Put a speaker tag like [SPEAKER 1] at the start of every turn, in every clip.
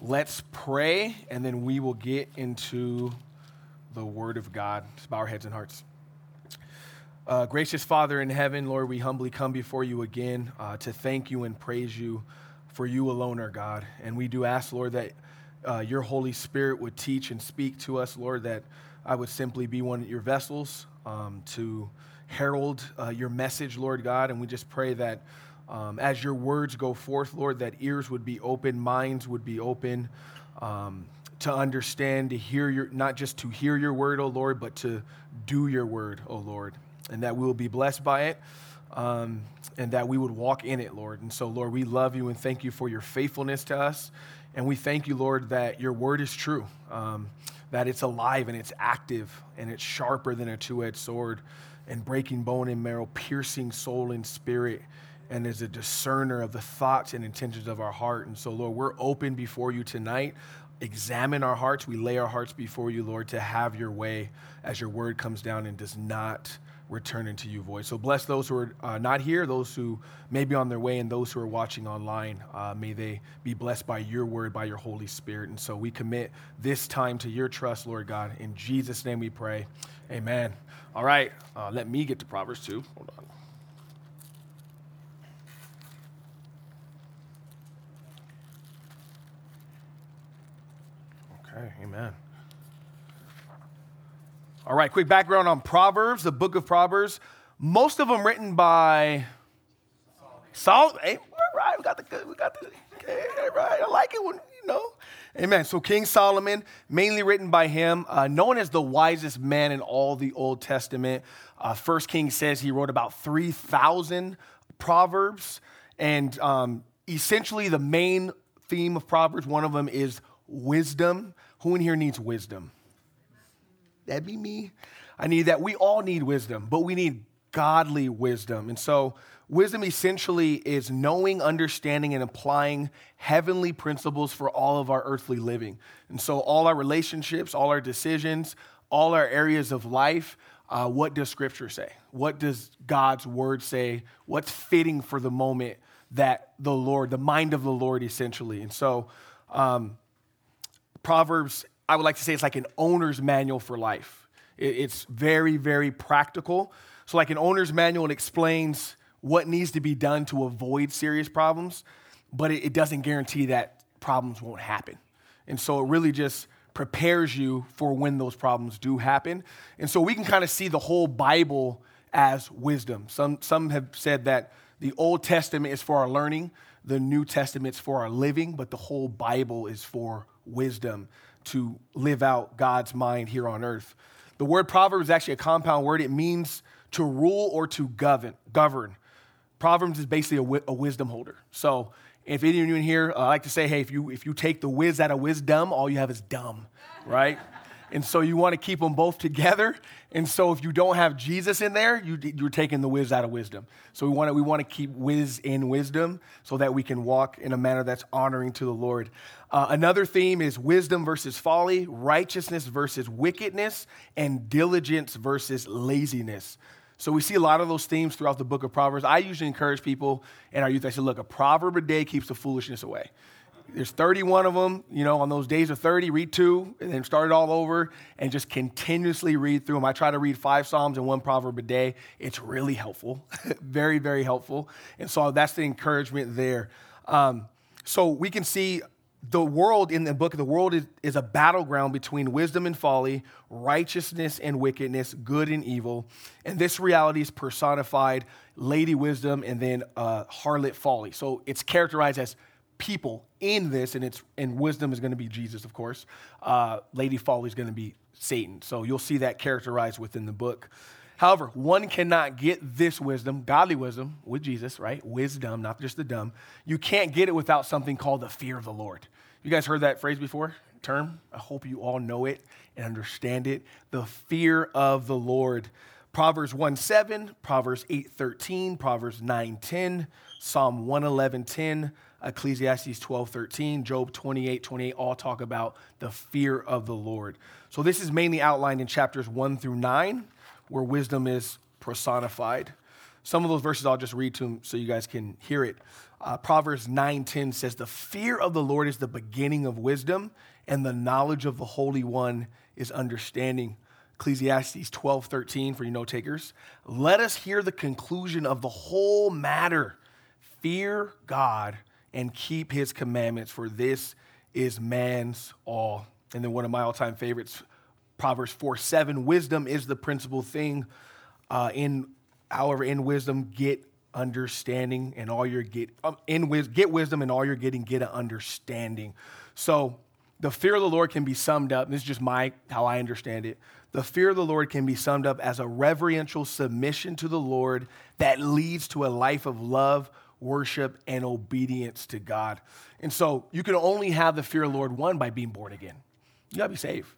[SPEAKER 1] let's pray, and then we will get into the Word of God. Let's bow our heads and hearts. Uh, gracious Father in heaven, Lord, we humbly come before you again uh, to thank you and praise you for you alone are God. And we do ask, Lord, that uh, your Holy Spirit would teach and speak to us, Lord, that I would simply be one of your vessels um, to herald uh, your message, Lord God. And we just pray that um, as your words go forth, Lord, that ears would be open, minds would be open um, to understand, to hear your, not just to hear your word, O Lord, but to do your word, O Lord. And that we will be blessed by it. Um, and that we would walk in it, Lord. And so, Lord, we love you and thank you for your faithfulness to us. And we thank you, Lord, that your word is true, um, that it's alive and it's active and it's sharper than a two edged sword and breaking bone and marrow, piercing soul and spirit, and is a discerner of the thoughts and intentions of our heart. And so, Lord, we're open before you tonight. Examine our hearts. We lay our hearts before you, Lord, to have your way as your word comes down and does not return into you void. So bless those who are uh, not here, those who may be on their way, and those who are watching online. Uh, may they be blessed by your word, by your Holy Spirit. And so we commit this time to your trust, Lord God. In Jesus' name we pray. Amen. All right, uh, let me get to Proverbs 2. Hold on. Okay, amen. All right, quick background on Proverbs, the book of Proverbs. Most of them written by Solomon. Hey, right, we got the good, we got the okay, right. I like it when you know. Amen. So King Solomon, mainly written by him, uh, known as the wisest man in all the Old Testament. Uh, First King says he wrote about three thousand proverbs, and um, essentially the main theme of Proverbs, one of them is wisdom. Who in here needs wisdom? That'd be me. I need that. We all need wisdom, but we need godly wisdom. And so, wisdom essentially is knowing, understanding, and applying heavenly principles for all of our earthly living. And so, all our relationships, all our decisions, all our areas of life, uh, what does Scripture say? What does God's Word say? What's fitting for the moment that the Lord, the mind of the Lord, essentially? And so, um, Proverbs I would like to say it's like an owner's manual for life. It's very, very practical. So, like an owner's manual, it explains what needs to be done to avoid serious problems, but it doesn't guarantee that problems won't happen. And so, it really just prepares you for when those problems do happen. And so, we can kind of see the whole Bible as wisdom. Some, some have said that the Old Testament is for our learning, the New Testament is for our living, but the whole Bible is for wisdom to live out God's mind here on earth. The word proverb is actually a compound word. It means to rule or to govern. govern. Proverbs is basically a, wi- a wisdom holder. So if any of you in here, uh, I like to say, hey, if you, if you take the whiz out of wisdom, all you have is dumb, right? And so you want to keep them both together. And so if you don't have Jesus in there, you, you're taking the whiz out of wisdom. So we want to, we want to keep whiz in wisdom so that we can walk in a manner that's honoring to the Lord. Uh, another theme is wisdom versus folly, righteousness versus wickedness, and diligence versus laziness. So we see a lot of those themes throughout the book of Proverbs. I usually encourage people in our youth, I say, look, a proverb a day keeps the foolishness away. There's 31 of them, you know, on those days of 30, read two and then start it all over and just continuously read through them. I try to read five Psalms and one proverb a day. It's really helpful, very, very helpful. And so that's the encouragement there. Um, so we can see the world in the book of the world is, is, a battleground between wisdom and folly, righteousness and wickedness, good and evil. And this reality is personified lady wisdom and then uh, harlot folly. So it's characterized as people in this, and it's and wisdom is going to be Jesus, of course. Uh, Lady Folly is going to be Satan. So you'll see that characterized within the book. However, one cannot get this wisdom, godly wisdom, with Jesus, right? Wisdom, not just the dumb. You can't get it without something called the fear of the Lord. You guys heard that phrase before? Term? I hope you all know it and understand it. The fear of the Lord. Proverbs 1 7, Proverbs 8 13, Proverbs 9 10, Psalm 111 10, Ecclesiastes 12, 13, Job 28, 28, all talk about the fear of the Lord. So this is mainly outlined in chapters 1 through 9, where wisdom is personified. Some of those verses I'll just read to them so you guys can hear it. Uh, Proverbs 9:10 says, "The fear of the Lord is the beginning of wisdom, and the knowledge of the Holy One is understanding." Ecclesiastes 12:13 for you note takers. Let us hear the conclusion of the whole matter. Fear God and keep his commandments, for this is man's all. And then one of my all-time favorites, Proverbs 4 7, wisdom is the principal thing. Uh, in however, in wisdom, get understanding, and all you're get um, in wis- get wisdom, and all you're getting, get an understanding. So the fear of the Lord can be summed up. This is just my how I understand it. The fear of the Lord can be summed up as a reverential submission to the Lord that leads to a life of love, worship, and obedience to God. And so you can only have the fear of the Lord, one, by being born again. You gotta be saved.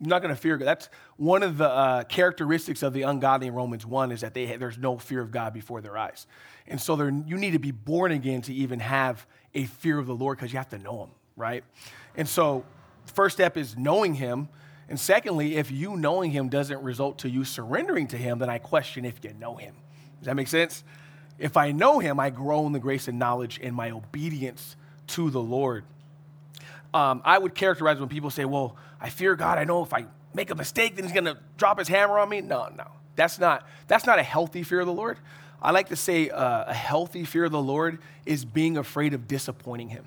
[SPEAKER 1] You're not gonna fear God. That's one of the uh, characteristics of the ungodly in Romans 1 is that they, there's no fear of God before their eyes. And so you need to be born again to even have a fear of the Lord because you have to know Him, right? And so, first step is knowing Him. And secondly, if you knowing Him doesn't result to you surrendering to Him, then I question if you know Him. Does that make sense? If I know Him, I grow in the grace and knowledge in my obedience to the Lord. Um, I would characterize when people say, Well, I fear God. I know if I make a mistake, then He's going to drop His hammer on me. No, no. That's not, that's not a healthy fear of the Lord. I like to say uh, a healthy fear of the Lord is being afraid of disappointing Him,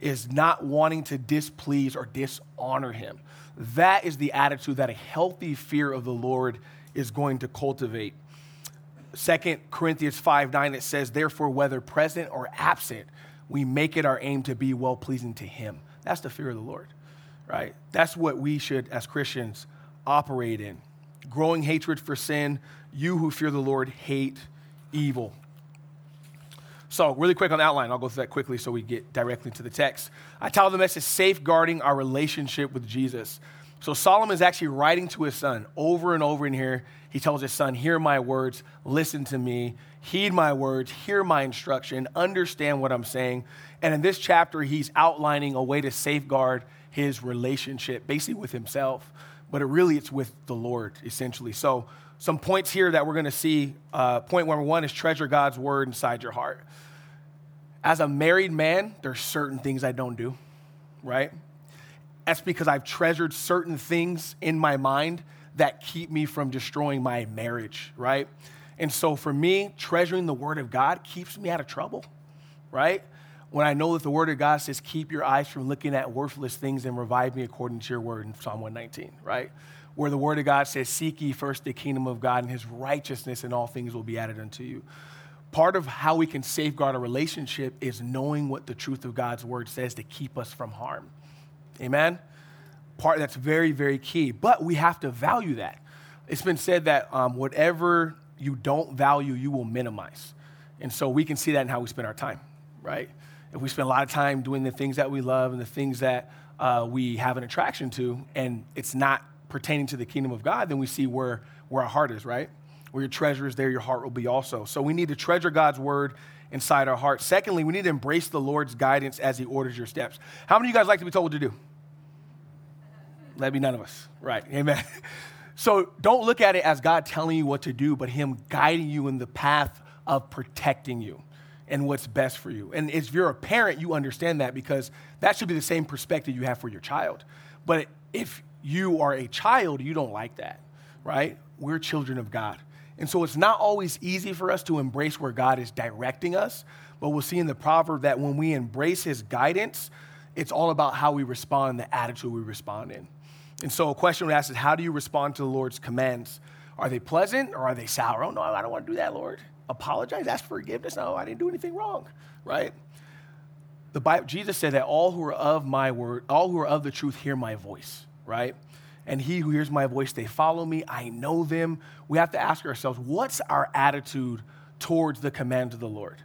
[SPEAKER 1] is not wanting to displease or dishonor Him. That is the attitude that a healthy fear of the Lord is going to cultivate. Second Corinthians 5 9, it says, Therefore, whether present or absent, we make it our aim to be well pleasing to Him. That's the fear of the Lord, right? That's what we should, as Christians, operate in. Growing hatred for sin, you who fear the Lord hate evil. So, really quick on the outline, I'll go through that quickly so we get directly to the text. I title the message Safeguarding Our Relationship with Jesus. So, Solomon is actually writing to his son over and over in here. He tells his son, Hear my words, listen to me, heed my words, hear my instruction, understand what I'm saying. And in this chapter, he's outlining a way to safeguard his relationship, basically with himself, but it really it's with the Lord, essentially. So, some points here that we're going to see. Uh, point number one is treasure God's word inside your heart. As a married man, there's certain things I don't do, right? That's because I've treasured certain things in my mind that keep me from destroying my marriage, right? And so for me, treasuring the word of God keeps me out of trouble, right? When I know that the word of God says, keep your eyes from looking at worthless things and revive me according to your word in Psalm 119, right? Where the word of God says, seek ye first the kingdom of God and his righteousness, and all things will be added unto you. Part of how we can safeguard a relationship is knowing what the truth of God's word says to keep us from harm. Amen? Part that's very, very key. But we have to value that. It's been said that um, whatever you don't value, you will minimize. And so we can see that in how we spend our time, right? If we spend a lot of time doing the things that we love and the things that uh, we have an attraction to, and it's not pertaining to the kingdom of God, then we see where, where our heart is, right? Where your treasure is, there your heart will be also. So we need to treasure God's word inside our heart. Secondly, we need to embrace the Lord's guidance as He orders your steps. How many of you guys like to be told what to do? Let be none of us. Right. Amen. So don't look at it as God telling you what to do, but Him guiding you in the path of protecting you and what's best for you. And if you're a parent, you understand that because that should be the same perspective you have for your child. But if you are a child, you don't like that, right? We're children of God. And so it's not always easy for us to embrace where God is directing us, but we'll see in the proverb that when we embrace his guidance, it's all about how we respond, the attitude we respond in. And so a question we ask is how do you respond to the Lord's commands? Are they pleasant or are they sour? Oh, no, I don't want to do that, Lord. Apologize, ask forgiveness. No, I didn't do anything wrong, right? The Bible, Jesus said that all who are of my word, all who are of the truth hear my voice, right? and he who hears my voice, they follow me. I know them. We have to ask ourselves, what's our attitude towards the commands of the Lord?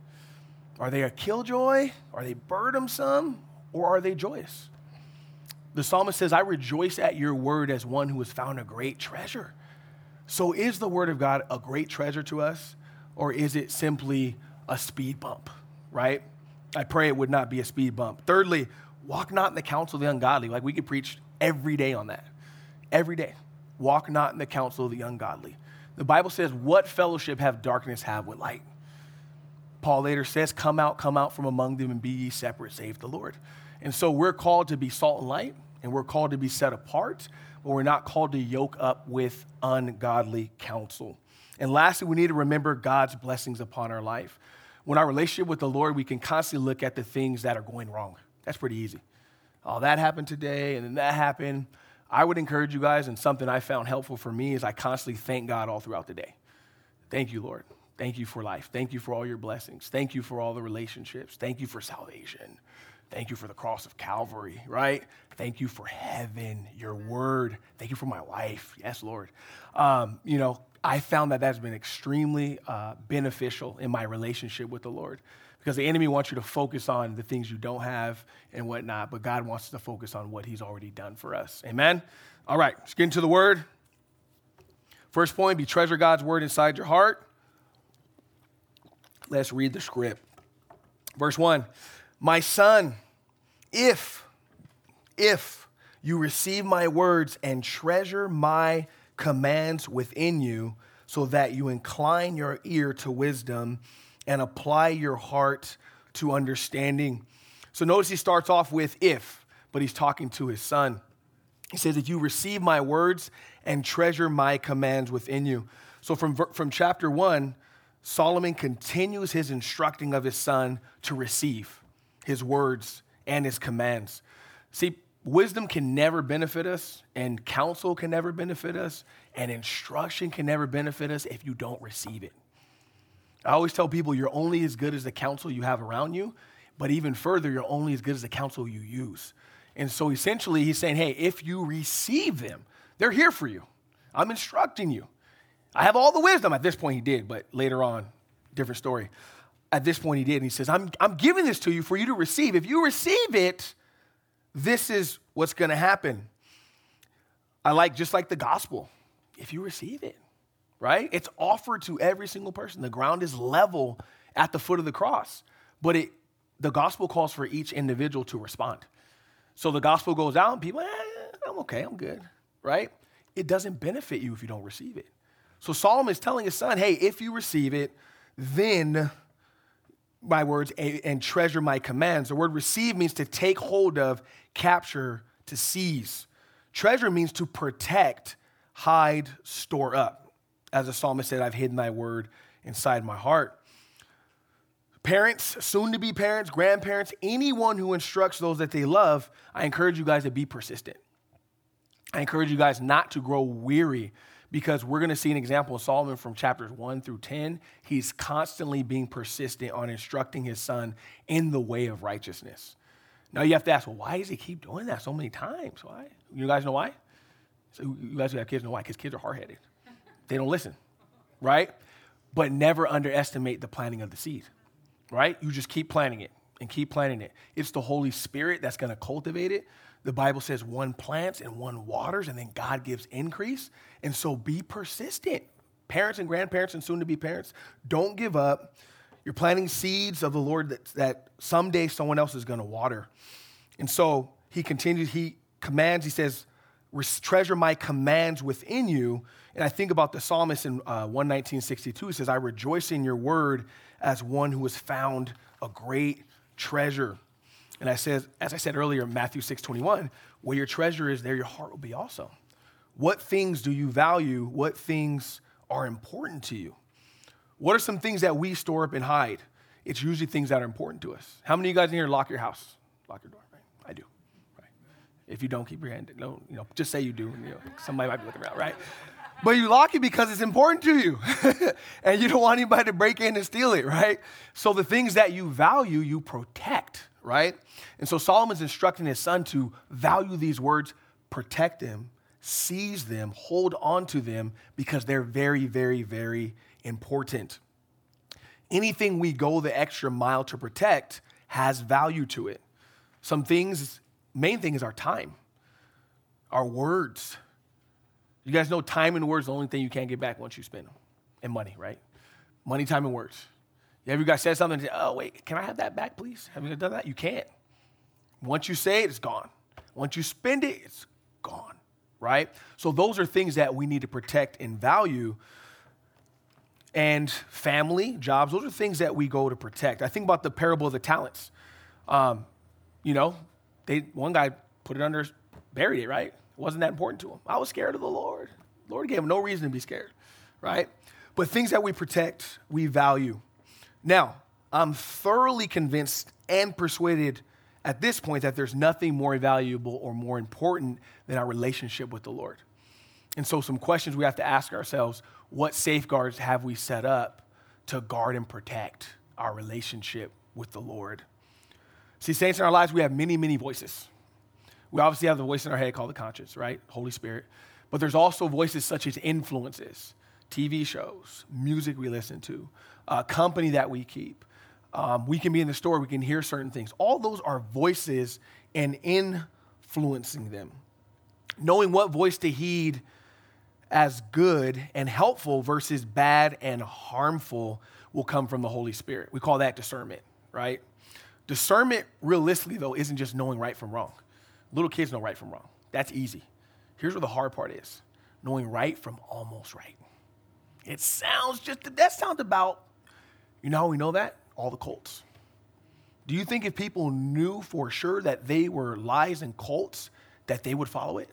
[SPEAKER 1] Are they a killjoy? Are they burdensome? Or are they joyous? The psalmist says, I rejoice at your word as one who has found a great treasure. So, is the word of God a great treasure to us, or is it simply a speed bump, right? I pray it would not be a speed bump. Thirdly, walk not in the counsel of the ungodly. Like we could preach every day on that every day. Walk not in the counsel of the ungodly. The Bible says, What fellowship have darkness have with light? Paul later says, Come out, come out from among them and be ye separate, save the Lord. And so we're called to be salt and light, and we're called to be set apart, but we're not called to yoke up with ungodly counsel. And lastly, we need to remember God's blessings upon our life. When our relationship with the Lord, we can constantly look at the things that are going wrong. That's pretty easy. Oh, that happened today, and then that happened. I would encourage you guys, and something I found helpful for me is I constantly thank God all throughout the day. Thank you, Lord. Thank you for life. Thank you for all your blessings. Thank you for all the relationships. Thank you for salvation. Thank you for the cross of Calvary, right? Thank you for heaven, your word. Thank you for my life. Yes, Lord. Um, you know, I found that that's been extremely uh, beneficial in my relationship with the Lord because the enemy wants you to focus on the things you don't have and whatnot, but God wants us to focus on what He's already done for us. Amen? All right, let's get into the word. First point be treasure God's word inside your heart. Let's read the script. Verse 1 My son, if, if you receive my words and treasure my commands within you, so that you incline your ear to wisdom and apply your heart to understanding. So notice he starts off with if, but he's talking to his son. He says, If you receive my words and treasure my commands within you. So from, from chapter one, Solomon continues his instructing of his son to receive his words and his commands. See, wisdom can never benefit us, and counsel can never benefit us, and instruction can never benefit us if you don't receive it. I always tell people you're only as good as the counsel you have around you, but even further, you're only as good as the counsel you use. And so essentially, he's saying, hey, if you receive them, they're here for you. I'm instructing you. I have all the wisdom. At this point, he did, but later on, different story. At this point, he did. And he says, I'm, I'm giving this to you for you to receive. If you receive it, this is what's going to happen. I like, just like the gospel, if you receive it, right? It's offered to every single person. The ground is level at the foot of the cross, but it, the gospel calls for each individual to respond. So the gospel goes out, and people, eh, I'm okay, I'm good, right? It doesn't benefit you if you don't receive it. So Solomon is telling his son, hey, if you receive it, then my words and treasure my commands. The word receive means to take hold of, capture, to seize. Treasure means to protect, hide, store up. As the psalmist said, I've hidden thy word inside my heart. Parents, soon to be parents, grandparents, anyone who instructs those that they love, I encourage you guys to be persistent. I encourage you guys not to grow weary because we're going to see an example of Solomon from chapters 1 through 10. He's constantly being persistent on instructing his son in the way of righteousness. Now you have to ask, well, why does he keep doing that so many times? Why? You guys know why? So you guys who have kids know why? Because kids are hard headed. They don't listen, right? But never underestimate the planting of the seed, right? You just keep planting it and keep planting it. It's the Holy Spirit that's going to cultivate it. The Bible says one plants and one waters, and then God gives increase. And so be persistent. Parents and grandparents and soon to be parents, don't give up. You're planting seeds of the Lord that, that someday someone else is going to water. And so he continues, he commands, he says, treasure my commands within you. And I think about the psalmist in uh, 119.62. He says, I rejoice in your word as one who has found a great treasure. And I said, as I said earlier, Matthew 6.21, where your treasure is, there your heart will be also. What things do you value? What things are important to you? What are some things that we store up and hide? It's usually things that are important to us. How many of you guys in here lock your house? Lock your door, right? I do. Right. If you don't, keep your hand. No, you know, just say you do. You know, somebody might be looking around, right? But you lock it because it's important to you. and you don't want anybody to break in and steal it, right? So the things that you value, you protect, right? And so Solomon's instructing his son to value these words, protect them, seize them, hold on to them because they're very, very, very important. Anything we go the extra mile to protect has value to it. Some things, main thing is our time, our words. You guys know time and words the only thing you can't get back once you spend them. And money, right? Money, time, and words. Have you guys said something? Say, Oh, wait, can I have that back, please? Have you done that? You can't. Once you say it, it's gone. Once you spend it, it's gone right? So those are things that we need to protect and value. and family, jobs, those are things that we go to protect. I think about the parable of the talents. Um, you know, they, one guy put it under, buried it, right? It wasn't that important to him. I was scared of the Lord. The Lord gave him no reason to be scared, right? But things that we protect, we value. Now, I'm thoroughly convinced and persuaded at this point that there's nothing more valuable or more important than our relationship with the Lord. And so, some questions we have to ask ourselves what safeguards have we set up to guard and protect our relationship with the Lord? See, saints in our lives, we have many, many voices. We obviously have the voice in our head called the conscience, right? Holy Spirit. But there's also voices such as influences, TV shows, music we listen to, uh, company that we keep. Um, we can be in the store, we can hear certain things. All those are voices and influencing them. Knowing what voice to heed as good and helpful versus bad and harmful will come from the Holy Spirit. We call that discernment, right? Discernment, realistically, though, isn't just knowing right from wrong. Little kids know right from wrong. That's easy. Here's where the hard part is knowing right from almost right. It sounds just, that sounds about, you know how we know that? All the cults. Do you think if people knew for sure that they were lies and cults, that they would follow it?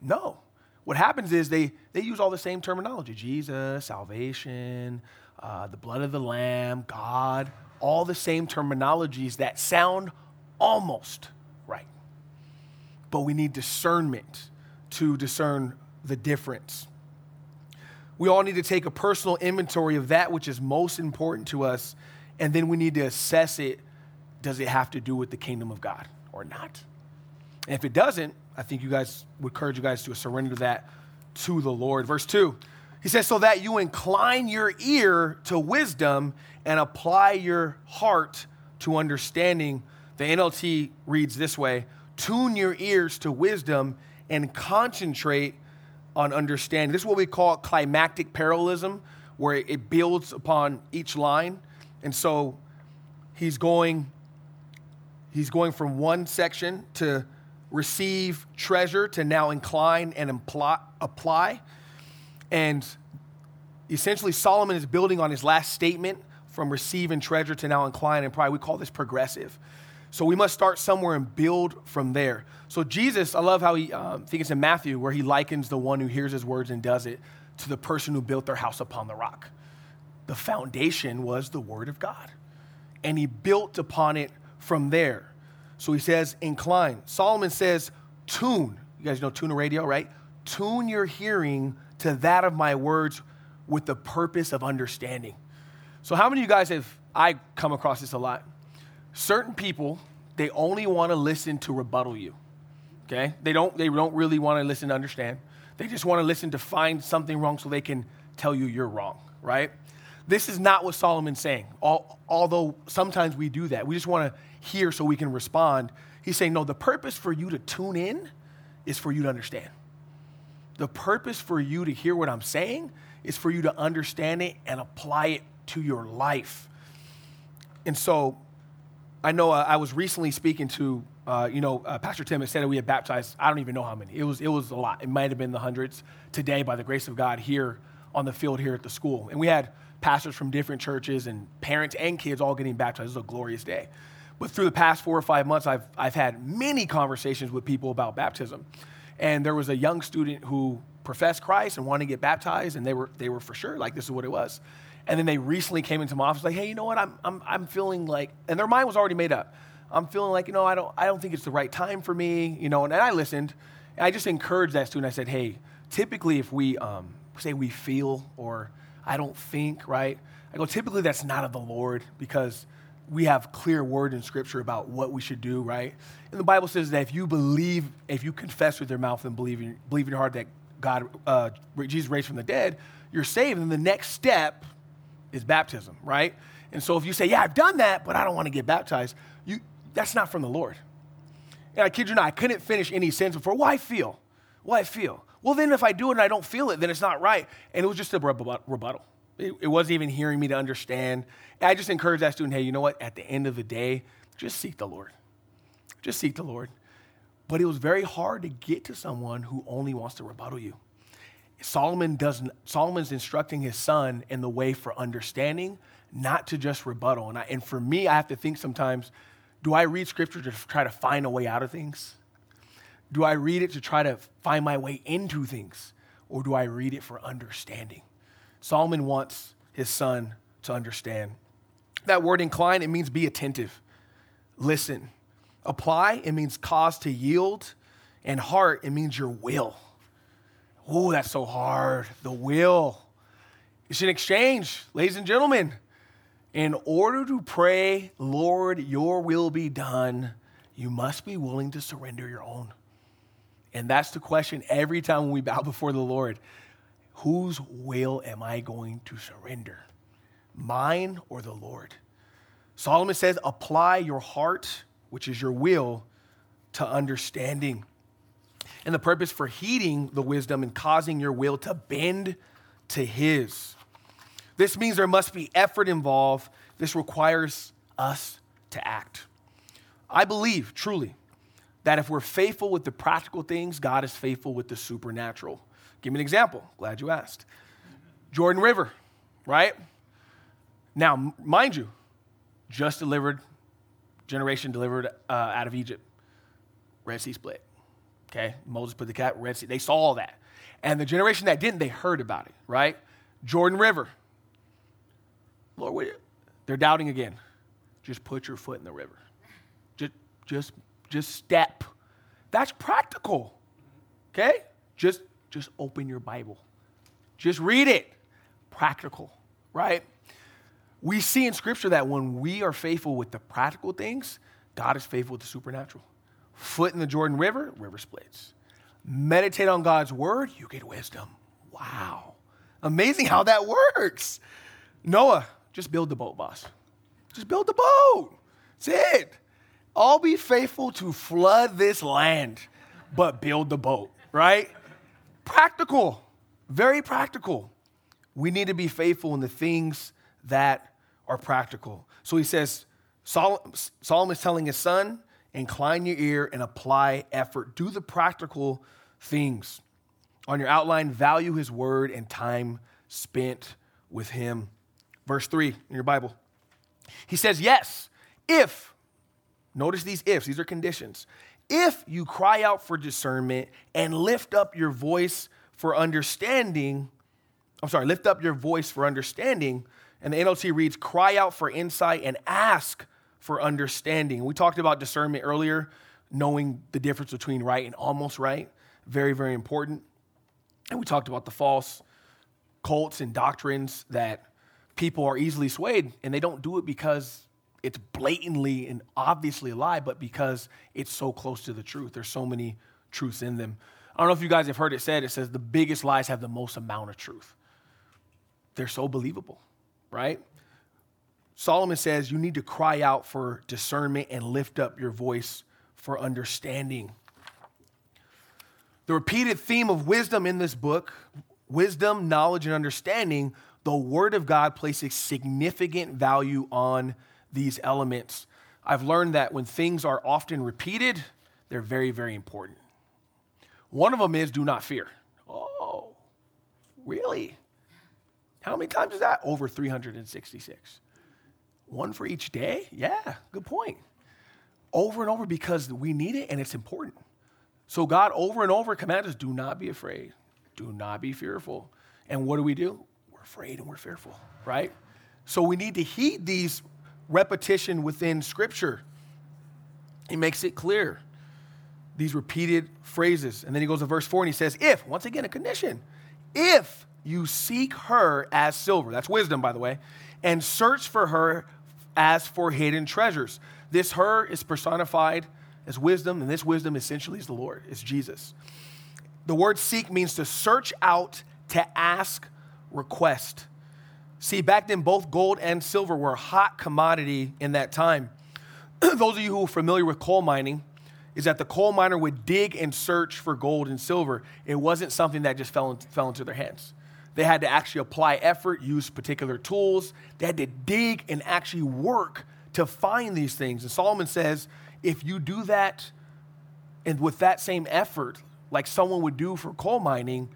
[SPEAKER 1] No. What happens is they, they use all the same terminology Jesus, salvation, uh, the blood of the Lamb, God, all the same terminologies that sound almost. But we need discernment to discern the difference we all need to take a personal inventory of that which is most important to us, and then we need to assess it. Does it have to do with the kingdom of God or not? And if it doesn't, I think you guys would encourage you guys to surrender that to the Lord. Verse 2, he says, So that you incline your ear to wisdom and apply your heart to understanding. The NLT reads this way Tune your ears to wisdom and concentrate on understanding. This is what we call climactic parallelism, where it builds upon each line. And so he's going, he's going from one section to receive treasure to now incline and imply, apply. And essentially, Solomon is building on his last statement from receiving treasure to now incline and apply. We call this progressive. So we must start somewhere and build from there. So Jesus, I love how he, um, I think it's in Matthew, where he likens the one who hears his words and does it to the person who built their house upon the rock. The foundation was the word of God. And he built upon it from there. So he says, incline. Solomon says, tune. You guys know tune a radio, right? Tune your hearing to that of my words with the purpose of understanding. So, how many of you guys have, I come across this a lot certain people, they only want to listen to rebuttal you. Okay? They don't, they don't really want to listen to understand. They just want to listen to find something wrong so they can tell you you're wrong, right? This is not what Solomon's saying, although sometimes we do that. We just want to hear so we can respond. He's saying, no, the purpose for you to tune in is for you to understand. The purpose for you to hear what I'm saying is for you to understand it and apply it to your life. And so I know uh, I was recently speaking to, uh, you know, uh, Pastor Tim had said that we had baptized, I don't even know how many. It was, it was a lot. It might have been the hundreds today by the grace of God here on the field here at the school. And we had pastors from different churches and parents and kids all getting baptized. It was a glorious day. But through the past four or five months, I've, I've had many conversations with people about baptism. And there was a young student who professed Christ and wanted to get baptized, and they were, they were for sure like, this is what it was. And then they recently came into my office like, hey, you know what? I'm, I'm, I'm feeling like, and their mind was already made up. I'm feeling like, you know, I don't, I don't think it's the right time for me, you know. And, and I listened. And I just encouraged that student. I said, hey, typically if we um, say we feel or I don't think, right? I go, typically that's not of the Lord because we have clear word in scripture about what we should do, right? And the Bible says that if you believe, if you confess with your mouth and believe in, believe in your heart that God, uh, Jesus raised from the dead, you're saved. And the next step is baptism, right? And so if you say, yeah, I've done that, but I don't want to get baptized, you, that's not from the Lord. And I kid you not, I couldn't finish any sentence before, well, I feel. Well, feel. Well, then if I do it and I don't feel it, then it's not right. And it was just a rebuttal. It, it wasn't even hearing me to understand. And I just encourage that student, hey, you know what? At the end of the day, just seek the Lord. Just seek the Lord. But it was very hard to get to someone who only wants to rebuttal you. Solomon does Solomon's instructing his son in the way for understanding, not to just rebuttal. And, I, and for me, I have to think sometimes, do I read scripture to try to find a way out of things? Do I read it to try to find my way into things? Or do I read it for understanding? Solomon wants his son to understand. That word incline, it means be attentive, listen. Apply, it means cause to yield. And heart, it means your will. Oh, that's so hard. The will. It's an exchange, ladies and gentlemen. In order to pray, Lord, your will be done, you must be willing to surrender your own. And that's the question every time we bow before the Lord whose will am I going to surrender? Mine or the Lord? Solomon says, apply your heart, which is your will, to understanding. And the purpose for heeding the wisdom and causing your will to bend to His. This means there must be effort involved. This requires us to act. I believe truly that if we're faithful with the practical things, God is faithful with the supernatural. Give me an example. Glad you asked. Jordan River, right? Now, mind you, just delivered, generation delivered uh, out of Egypt. Red Sea split. Okay, Moses put the cat, Red Sea. They saw all that. And the generation that didn't, they heard about it, right? Jordan River. Lord, they're doubting again. Just put your foot in the river. Just, just, just step. That's practical. Okay? Just, just open your Bible. Just read it. Practical, right? We see in Scripture that when we are faithful with the practical things, God is faithful with the supernatural. Foot in the Jordan River, river splits. Meditate on God's word, you get wisdom. Wow. Amazing how that works. Noah, just build the boat, boss. Just build the boat. That's it. I'll be faithful to flood this land, but build the boat, right? Practical, very practical. We need to be faithful in the things that are practical. So he says, Solomon is telling his son, incline your ear and apply effort. Do the practical things. On your outline, value his word and time spent with him. Verse 3 in your Bible. He says, Yes, if, notice these ifs, these are conditions. If you cry out for discernment and lift up your voice for understanding, I'm sorry, lift up your voice for understanding, and the NLT reads, cry out for insight and ask for understanding. We talked about discernment earlier, knowing the difference between right and almost right. Very, very important. And we talked about the false cults and doctrines that people are easily swayed, and they don't do it because it's blatantly and obviously a lie, but because it's so close to the truth. There's so many truths in them. I don't know if you guys have heard it said, it says the biggest lies have the most amount of truth. They're so believable right? Solomon says you need to cry out for discernment and lift up your voice for understanding. The repeated theme of wisdom in this book wisdom, knowledge, and understanding the Word of God places significant value on these elements. I've learned that when things are often repeated, they're very, very important. One of them is do not fear. Oh, really? How many times is that? Over 366. One for each day? Yeah, good point. Over and over because we need it and it's important. So God over and over commands us do not be afraid, do not be fearful. And what do we do? We're afraid and we're fearful, right? So we need to heed these repetition within Scripture. He makes it clear, these repeated phrases. And then he goes to verse 4 and he says, If, once again, a condition, if you seek her as silver, that's wisdom, by the way, and search for her as for hidden treasures. This her is personified as wisdom, and this wisdom essentially is the Lord, it's Jesus. The word seek means to search out, to ask, request. See, back then, both gold and silver were a hot commodity in that time. Those of you who are familiar with coal mining, is that the coal miner would dig and search for gold and silver. It wasn't something that just fell, in, fell into their hands. They had to actually apply effort, use particular tools. They had to dig and actually work to find these things. And Solomon says, if you do that and with that same effort, like someone would do for coal mining,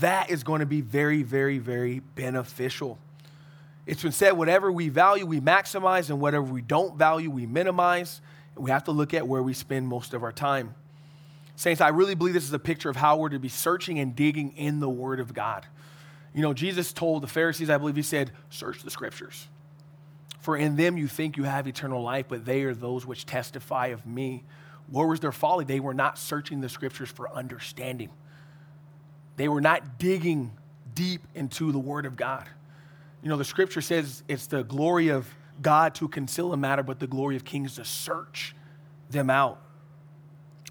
[SPEAKER 1] that is going to be very, very, very beneficial. It's been said whatever we value, we maximize, and whatever we don't value, we minimize. We have to look at where we spend most of our time. Saints, I really believe this is a picture of how we're to be searching and digging in the Word of God. You know, Jesus told the Pharisees, I believe he said, search the scriptures. For in them you think you have eternal life, but they are those which testify of me. Where was their folly? They were not searching the scriptures for understanding. They were not digging deep into the Word of God. You know, the scripture says it's the glory of God to conceal a matter, but the glory of kings to search them out.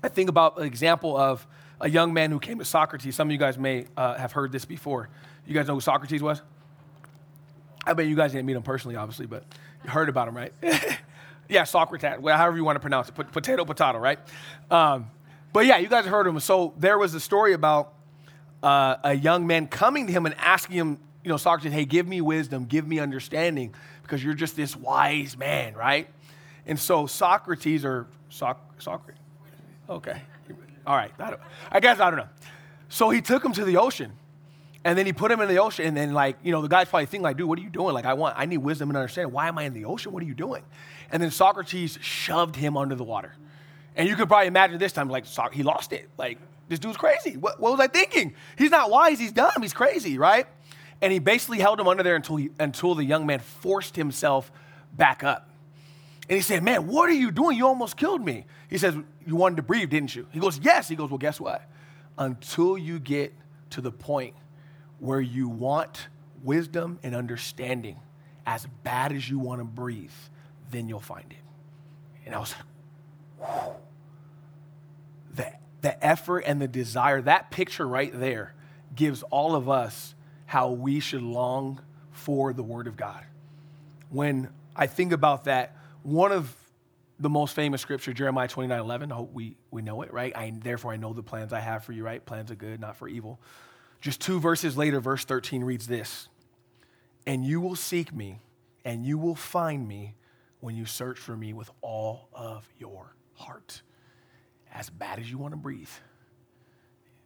[SPEAKER 1] I think about an example of a young man who came to Socrates. Some of you guys may uh, have heard this before. You guys know who Socrates was? I bet you guys didn't meet him personally, obviously, but you heard about him, right? yeah, Socrates, well, however you want to pronounce it, potato, potato, right? Um, but yeah, you guys heard him. So there was a story about uh, a young man coming to him and asking him, you know, Socrates, hey, give me wisdom, give me understanding, because you're just this wise man, right? And so Socrates, or Soc- Socrates, okay, all right, I, I guess I don't know. So he took him to the ocean, and then he put him in the ocean, and then like, you know, the guy's probably thinking like, dude, what are you doing? Like, I want, I need wisdom and understanding. Why am I in the ocean? What are you doing? And then Socrates shoved him under the water. And you could probably imagine this time, like, so- he lost it. Like, this dude's crazy. What, what was I thinking? He's not wise, he's dumb, he's crazy, right? And he basically held him under there until, he, until the young man forced himself back up. And he said, Man, what are you doing? You almost killed me. He says, You wanted to breathe, didn't you? He goes, Yes. He goes, Well, guess what? Until you get to the point where you want wisdom and understanding as bad as you want to breathe, then you'll find it. And I was like, Whew. The, the effort and the desire, that picture right there gives all of us how we should long for the Word of God. When I think about that, one of the most famous scripture, Jeremiah 29 11, I hope we, we know it, right? I, therefore, I know the plans I have for you, right? Plans are good, not for evil. Just two verses later, verse 13 reads this And you will seek me, and you will find me when you search for me with all of your heart. As bad as you want to breathe.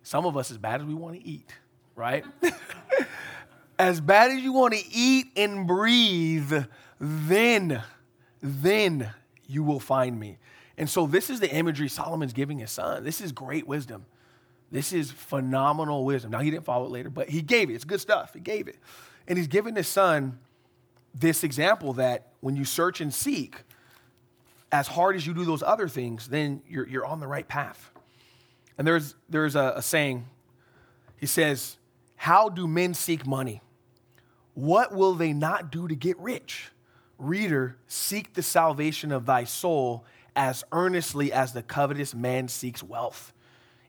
[SPEAKER 1] Some of us, as bad as we want to eat right? as bad as you want to eat and breathe, then, then you will find me. And so this is the imagery Solomon's giving his son. This is great wisdom. This is phenomenal wisdom. Now he didn't follow it later, but he gave it. It's good stuff. He gave it. And he's giving his son this example that when you search and seek, as hard as you do those other things, then you're, you're on the right path. And there's, there's a, a saying, he says, how do men seek money? What will they not do to get rich? Reader, seek the salvation of thy soul as earnestly as the covetous man seeks wealth.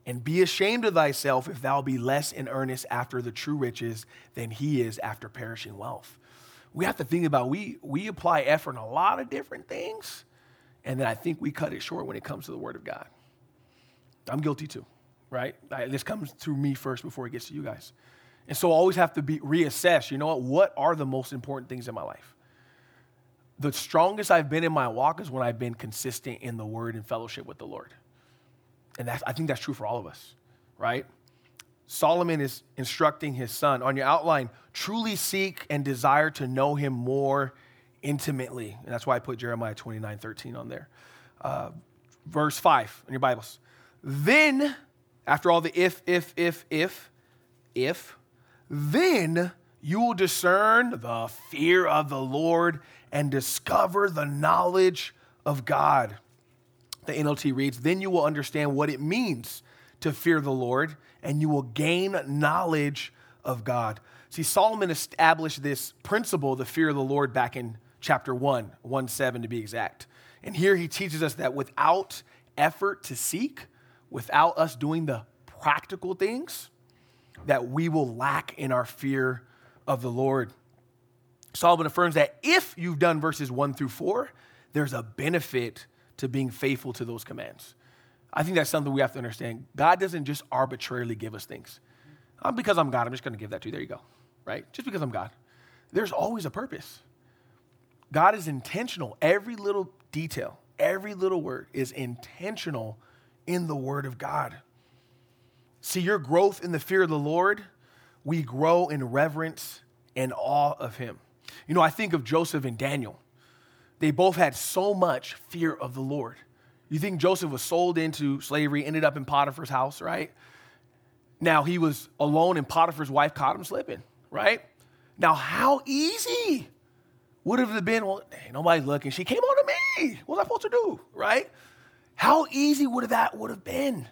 [SPEAKER 1] And be ashamed of thyself if thou be less in earnest after the true riches than he is after perishing wealth. We have to think about we we apply effort in a lot of different things, and then I think we cut it short when it comes to the word of God. I'm guilty too, right? This comes through me first before it gets to you guys. And so I always have to be reassess, you know what? What are the most important things in my life? The strongest I've been in my walk is when I've been consistent in the word and fellowship with the Lord. And that's, I think that's true for all of us, right? Solomon is instructing his son on your outline, truly seek and desire to know him more intimately. And that's why I put Jeremiah 29 13 on there. Uh, verse 5 in your Bibles. Then, after all the if, if, if, if, if, then you will discern the fear of the Lord and discover the knowledge of God. The NLT reads, Then you will understand what it means to fear the Lord, and you will gain knowledge of God. See, Solomon established this principle, the fear of the Lord, back in chapter 1, 1 7 to be exact. And here he teaches us that without effort to seek, without us doing the practical things, that we will lack in our fear of the Lord. Solomon affirms that if you've done verses one through four, there's a benefit to being faithful to those commands. I think that's something we have to understand. God doesn't just arbitrarily give us things. Because I'm God, I'm just going to give that to you. There you go, right? Just because I'm God. There's always a purpose. God is intentional. Every little detail, every little word is intentional in the Word of God. See, your growth in the fear of the Lord we grow in reverence and awe of him. You know, I think of Joseph and Daniel. They both had so much fear of the Lord. You think Joseph was sold into slavery, ended up in Potiphar's house, right? Now he was alone and Potiphar's wife caught him slipping, right? Now, how easy would have been, well, hey, nobody's looking. She came on to me. What was I supposed to do, right? How easy would that would have been?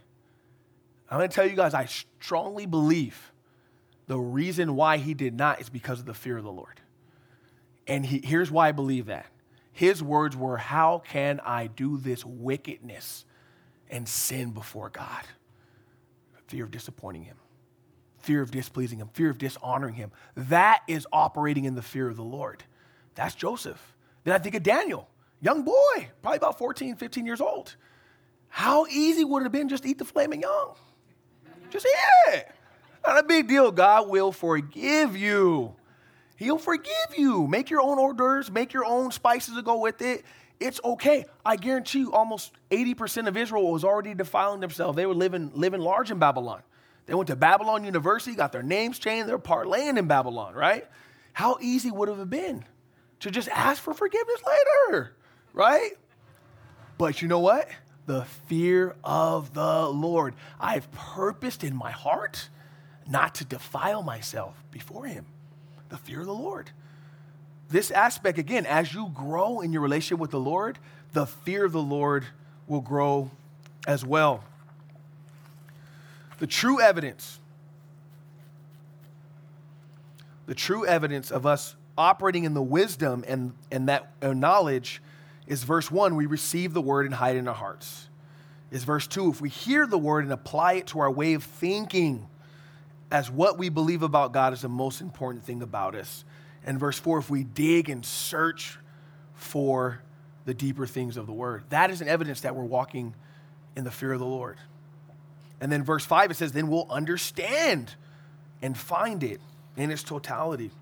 [SPEAKER 1] I'm going to tell you guys, I strongly believe the reason why he did not is because of the fear of the Lord. And he, here's why I believe that. His words were, How can I do this wickedness and sin before God? Fear of disappointing him, fear of displeasing him, fear of dishonoring him. That is operating in the fear of the Lord. That's Joseph. Then I think of Daniel, young boy, probably about 14, 15 years old. How easy would it have been just to eat the filet mignon? Just it. Not a big deal. God will forgive you. He'll forgive you. Make your own hors d'oeuvres, make your own spices to go with it. It's okay. I guarantee you, almost 80% of Israel was already defiling themselves. They were living, living large in Babylon. They went to Babylon University, got their names changed, they're parlaying in Babylon, right? How easy would it have been to just ask for forgiveness later, right? But you know what? The fear of the Lord. I've purposed in my heart not to defile myself before Him the fear of the Lord. This aspect, again, as you grow in your relationship with the Lord, the fear of the Lord will grow as well. The true evidence, the true evidence of us operating in the wisdom and, and that knowledge is verse 1 we receive the word and hide it in our hearts. Is verse 2 if we hear the word and apply it to our way of thinking, as what we believe about God is the most important thing about us. And verse 4 if we dig and search for the deeper things of the word, that is an evidence that we're walking in the fear of the Lord. And then verse 5 it says, then we'll understand and find it in its totality.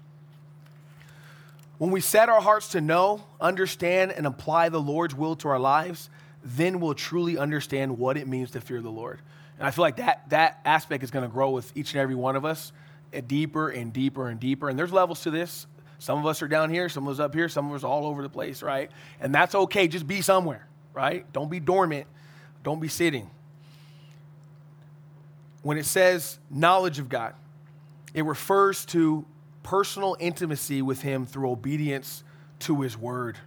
[SPEAKER 1] When we set our hearts to know, understand, and apply the Lord's will to our lives, then we'll truly understand what it means to fear the Lord. And I feel like that, that aspect is going to grow with each and every one of us uh, deeper and deeper and deeper. And there's levels to this. Some of us are down here, some of us up here, some of us all over the place, right? And that's okay. Just be somewhere, right? Don't be dormant. Don't be sitting. When it says knowledge of God, it refers to personal intimacy with Him through obedience to His word.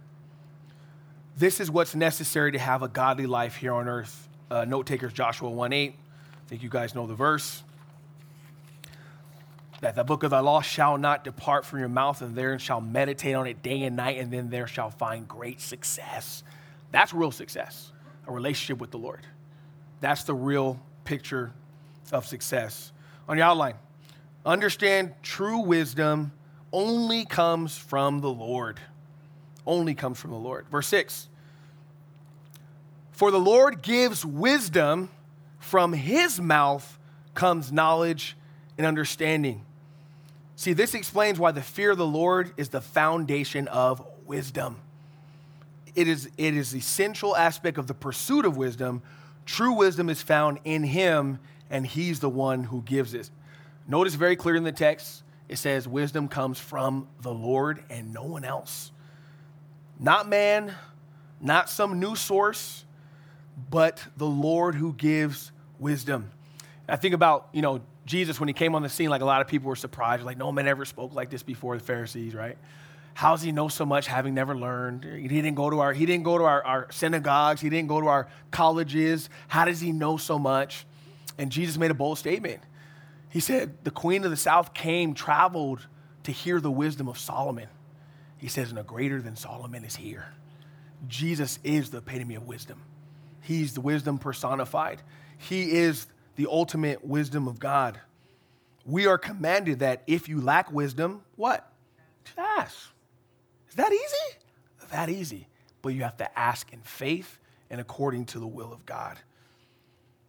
[SPEAKER 1] This is what's necessary to have a godly life here on earth. Uh, note takers, Joshua 1 8. I think you guys know the verse. That the book of the law shall not depart from your mouth, and therein shall meditate on it day and night, and then there shall find great success. That's real success, a relationship with the Lord. That's the real picture of success. On your outline, understand true wisdom only comes from the Lord. Only comes from the Lord. Verse 6 For the Lord gives wisdom from his mouth comes knowledge and understanding. See, this explains why the fear of the Lord is the foundation of wisdom. It is, it is the central aspect of the pursuit of wisdom. True wisdom is found in him, and he's the one who gives it. Notice very clear in the text, it says, Wisdom comes from the Lord and no one else. Not man, not some new source, but the Lord who gives wisdom. I think about, you know, Jesus when he came on the scene, like a lot of people were surprised, like, no man ever spoke like this before the Pharisees, right? How does he know so much having never learned? He didn't go to our, he didn't go to our, our synagogues, he didn't go to our colleges. How does he know so much? And Jesus made a bold statement. He said, The queen of the south came, traveled to hear the wisdom of Solomon. He says, No greater than Solomon is here. Jesus is the epitome of wisdom. He's the wisdom personified. He is the ultimate wisdom of God. We are commanded that if you lack wisdom, what? Just ask. Is that easy? That easy. But you have to ask in faith and according to the will of God.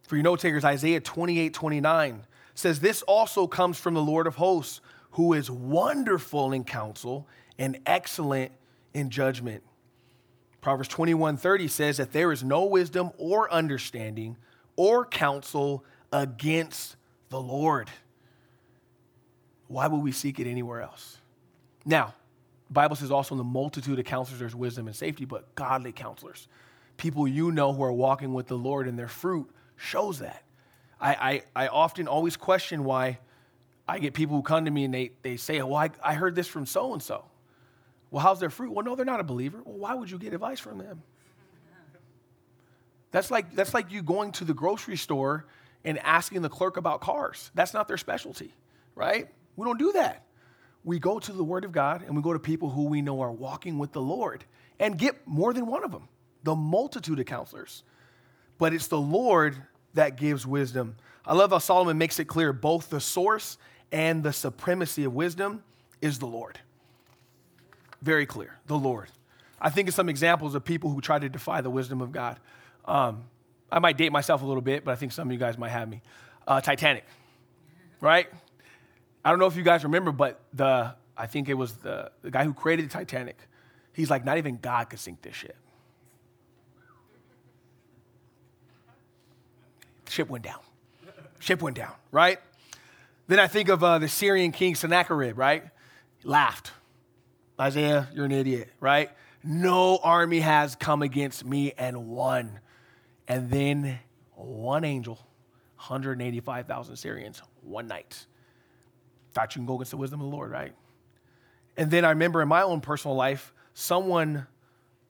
[SPEAKER 1] For your note takers, Isaiah 28 29 says, This also comes from the Lord of hosts, who is wonderful in counsel and excellent in judgment. Proverbs 21:30 says that there is no wisdom or understanding or counsel against the Lord. why would we seek it anywhere else? Now, Bible says also in the multitude of counselors there's wisdom and safety, but godly counselors, people you know who are walking with the Lord and their fruit shows that. I, I, I often always question why I get people who come to me and they, they say, Well, I, I heard this from so and so. Well, how's their fruit? Well, no, they're not a believer. Well, why would you get advice from them? That's like, that's like you going to the grocery store and asking the clerk about cars. That's not their specialty, right? We don't do that. We go to the Word of God and we go to people who we know are walking with the Lord and get more than one of them, the multitude of counselors. But it's the Lord that gives wisdom. I love how Solomon makes it clear both the source and the supremacy of wisdom is the Lord. Very clear, the Lord. I think of some examples of people who try to defy the wisdom of God. Um, I might date myself a little bit, but I think some of you guys might have me. Uh, Titanic, right? I don't know if you guys remember, but the I think it was the, the guy who created the Titanic. He's like, not even God could sink this ship. Ship went down. Ship went down, right? Then I think of uh, the Syrian king Sennacherib, right? laughed. Isaiah, you're an idiot, right? No army has come against me and won. And then one angel, 185,000 Syrians, one night. Thought you can go against the wisdom of the Lord, right? And then I remember in my own personal life, someone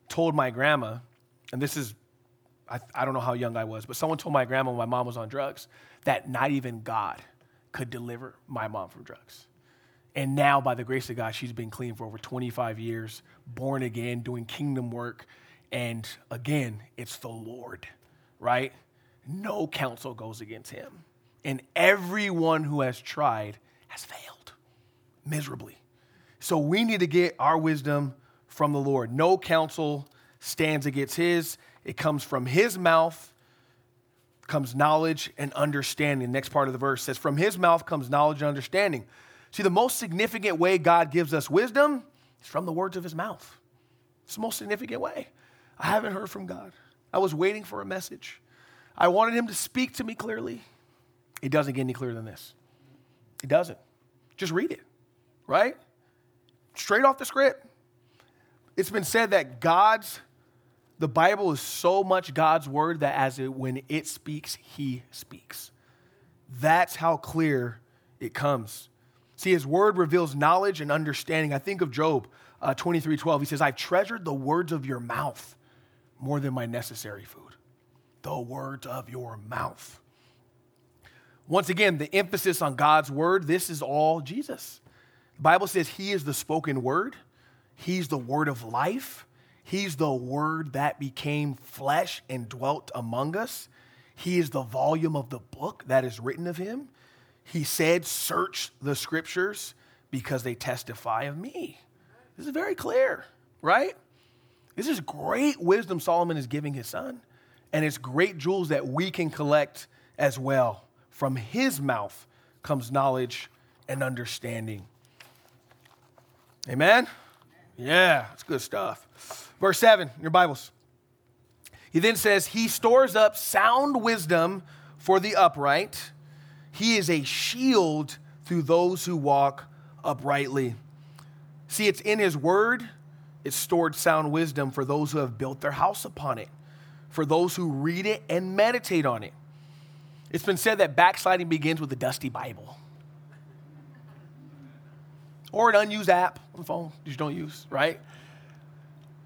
[SPEAKER 1] told my grandma, and this is, I, I don't know how young I was, but someone told my grandma when my mom was on drugs that not even God could deliver my mom from drugs. And now, by the grace of God, she's been clean for over 25 years, born again, doing kingdom work. And again, it's the Lord, right? No counsel goes against him. And everyone who has tried has failed miserably. So we need to get our wisdom from the Lord. No counsel stands against his, it comes from his mouth comes knowledge and understanding. next part of the verse says, From his mouth comes knowledge and understanding. See, the most significant way God gives us wisdom is from the words of his mouth. It's the most significant way. I haven't heard from God. I was waiting for a message. I wanted him to speak to me clearly. It doesn't get any clearer than this. It doesn't. Just read it, right? Straight off the script. It's been said that God's the Bible is so much God's word that as it, when it speaks, he speaks. That's how clear it comes. See, his word reveals knowledge and understanding. I think of Job uh, 23 12. He says, I've treasured the words of your mouth more than my necessary food. The words of your mouth. Once again, the emphasis on God's word, this is all Jesus. The Bible says he is the spoken word, he's the word of life. He's the word that became flesh and dwelt among us. He is the volume of the book that is written of him. He said, Search the scriptures because they testify of me. This is very clear, right? This is great wisdom Solomon is giving his son. And it's great jewels that we can collect as well. From his mouth comes knowledge and understanding. Amen? Yeah, it's good stuff. Verse 7, your Bibles. He then says, He stores up sound wisdom for the upright. He is a shield through those who walk uprightly. See, it's in His word, it's stored sound wisdom for those who have built their house upon it, for those who read it and meditate on it. It's been said that backsliding begins with a dusty Bible or an unused app on the phone you just don't use, right?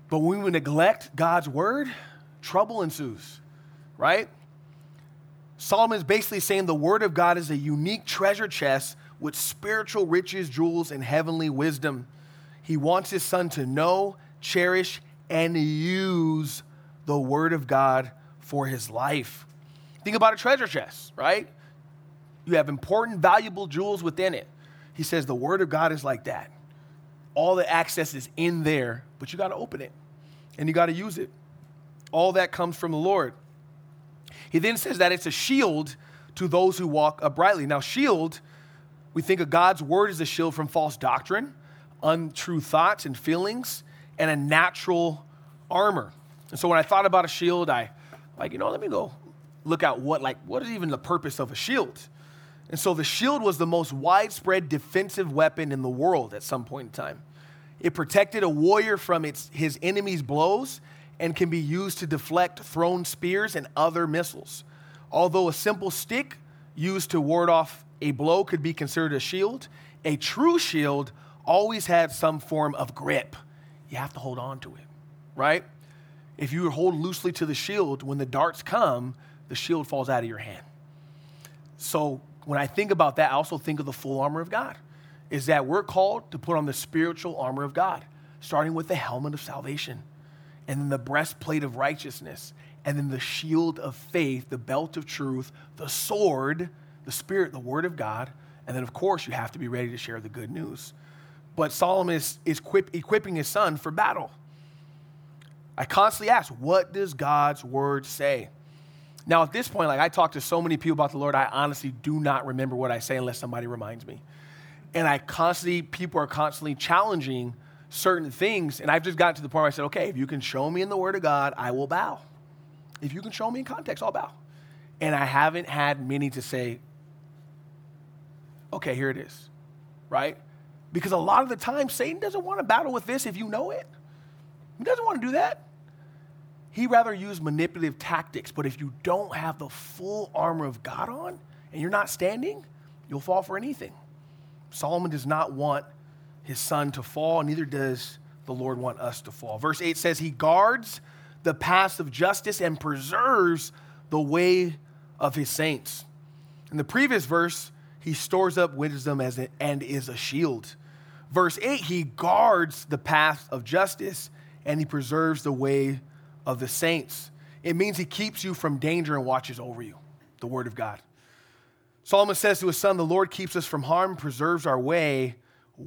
[SPEAKER 1] But when we neglect God's word, trouble ensues, right? Solomon is basically saying the word of God is a unique treasure chest with spiritual riches, jewels, and heavenly wisdom. He wants his son to know, cherish, and use the word of God for his life. Think about a treasure chest, right? You have important, valuable jewels within it. He says the word of God is like that. All the access is in there, but you got to open it and you got to use it. All that comes from the Lord. He then says that it's a shield to those who walk uprightly. Now, shield, we think of God's word as a shield from false doctrine, untrue thoughts and feelings, and a natural armor. And so when I thought about a shield, I like, you know, let me go look at what like what is even the purpose of a shield. And so the shield was the most widespread defensive weapon in the world at some point in time. It protected a warrior from its, his enemy's blows and can be used to deflect thrown spears and other missiles. Although a simple stick used to ward off a blow could be considered a shield, a true shield always had some form of grip. You have to hold on to it, right? If you hold loosely to the shield, when the darts come, the shield falls out of your hand. So when I think about that, I also think of the full armor of God. Is that we're called to put on the spiritual armor of God, starting with the helmet of salvation, and then the breastplate of righteousness, and then the shield of faith, the belt of truth, the sword, the spirit, the word of God, and then of course you have to be ready to share the good news. But Solomon is, is equip, equipping his son for battle. I constantly ask, what does God's word say? Now, at this point, like I talk to so many people about the Lord, I honestly do not remember what I say unless somebody reminds me. And I constantly, people are constantly challenging certain things. And I've just gotten to the point where I said, okay, if you can show me in the Word of God, I will bow. If you can show me in context, I'll bow. And I haven't had many to say, okay, here it is, right? Because a lot of the time, Satan doesn't want to battle with this if you know it. He doesn't want to do that. He rather use manipulative tactics. But if you don't have the full armor of God on and you're not standing, you'll fall for anything. Solomon does not want his son to fall, neither does the Lord want us to fall. Verse 8 says, He guards the paths of justice and preserves the way of his saints. In the previous verse, he stores up wisdom as a, and is a shield. Verse 8, he guards the path of justice and he preserves the way of the saints. It means he keeps you from danger and watches over you, the word of God. Solomon says to his son, The Lord keeps us from harm, preserves our way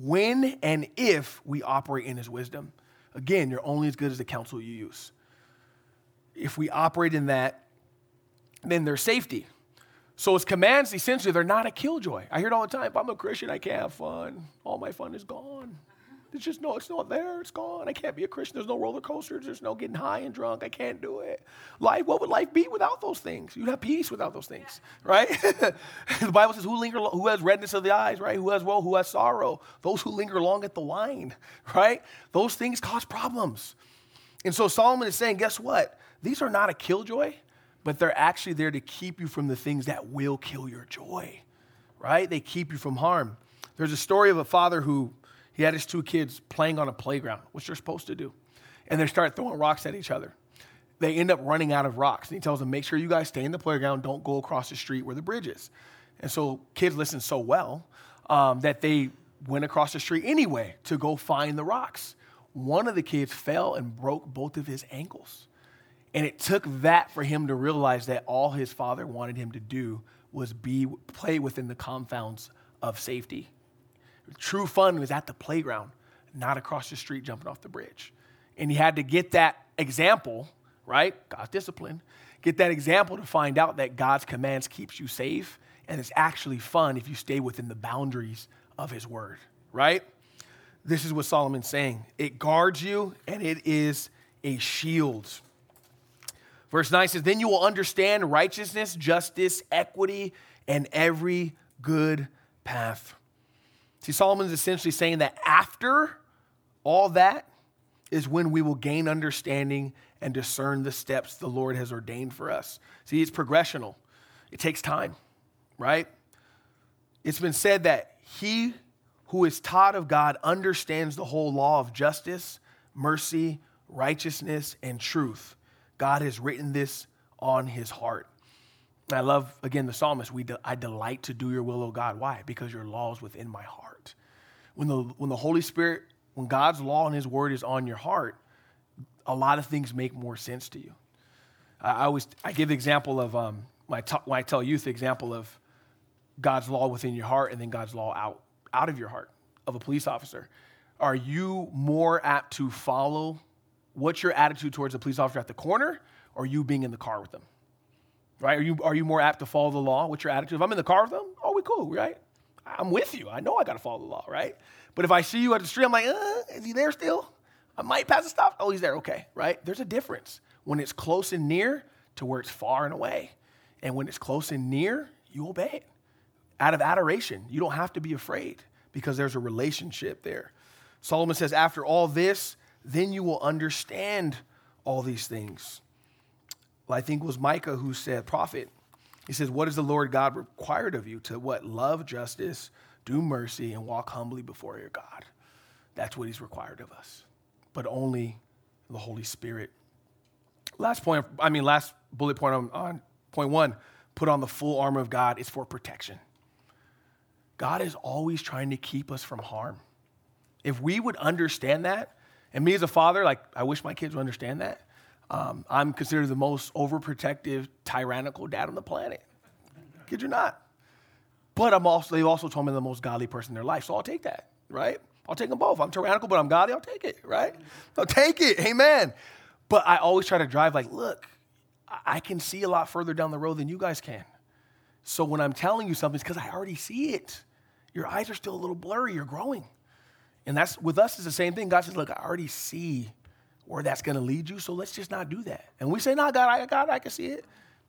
[SPEAKER 1] when and if we operate in his wisdom. Again, you're only as good as the counsel you use. If we operate in that, then there's safety. So his commands, essentially, they're not a killjoy. I hear it all the time. If I'm a Christian, I can't have fun. All my fun is gone. It's just no, it's not there. It's gone. I can't be a Christian. There's no roller coasters. There's no getting high and drunk. I can't do it. Life, what would life be without those things? You'd have peace without those things, right? the Bible says, "Who linger? Who has redness of the eyes? Right? Who has woe? Who has sorrow? Those who linger long at the wine, right? Those things cause problems." And so Solomon is saying, guess what? These are not a killjoy, but they're actually there to keep you from the things that will kill your joy, right? They keep you from harm. There's a story of a father who he had his two kids playing on a playground, which they're supposed to do. And they start throwing rocks at each other. They end up running out of rocks. And he tells them, make sure you guys stay in the playground, don't go across the street where the bridge is. And so kids listen so well um, that they went across the street anyway to go find the rocks. One of the kids fell and broke both of his ankles. And it took that for him to realize that all his father wanted him to do was be play within the confounds of safety. True fun was at the playground, not across the street jumping off the bridge. And he had to get that example, right? God's discipline. Get that example to find out that God's commands keeps you safe and it's actually fun if you stay within the boundaries of his word, right? This is what Solomon's saying. It guards you and it is a shield. Verse 9 says, Then you will understand righteousness, justice, equity, and every good path. See, Solomon's essentially saying that after all that is when we will gain understanding and discern the steps the Lord has ordained for us. See, it's progressional, it takes time, right? It's been said that he who is taught of God understands the whole law of justice, mercy, righteousness, and truth. God has written this on his heart. I love, again, the psalmist, we de- I delight to do your will, O God. Why? Because your law is within my heart. When the, when the Holy Spirit, when God's law and his word is on your heart, a lot of things make more sense to you. I, I always, I give the example of, um, when, I talk, when I tell youth the example of God's law within your heart and then God's law out, out of your heart of a police officer. Are you more apt to follow what's your attitude towards a police officer at the corner or you being in the car with them? Right? Are you, are you more apt to follow the law? What's your attitude? If I'm in the car with them, oh, we cool, right? I'm with you. I know I got to follow the law, right? But if I see you at the street, I'm like, uh, is he there still? I might pass a stop. Oh, he's there. Okay, right? There's a difference when it's close and near to where it's far and away. And when it's close and near, you obey it. out of adoration. You don't have to be afraid because there's a relationship there. Solomon says, After all this, then you will understand all these things. Well, I think it was Micah who said, Prophet, he says, What is the Lord God required of you? To what? Love justice, do mercy, and walk humbly before your God. That's what he's required of us, but only the Holy Spirit. Last point, I mean, last bullet point on, on point one put on the full armor of God is for protection. God is always trying to keep us from harm. If we would understand that, and me as a father, like, I wish my kids would understand that. Um, I'm considered the most overprotective, tyrannical dad on the planet. Kid you not. But I'm also, they've also told me the most godly person in their life, so I'll take that, right? I'll take them both. I'm tyrannical, but I'm godly, I'll take it, right? I'll take it, amen. But I always try to drive like, look, I can see a lot further down the road than you guys can. So when I'm telling you something, it's because I already see it. Your eyes are still a little blurry, you're growing. And that's with us, is the same thing. God says, look, I already see where that's going to lead you, so let's just not do that. And we say, no, God, I, God, I can see it.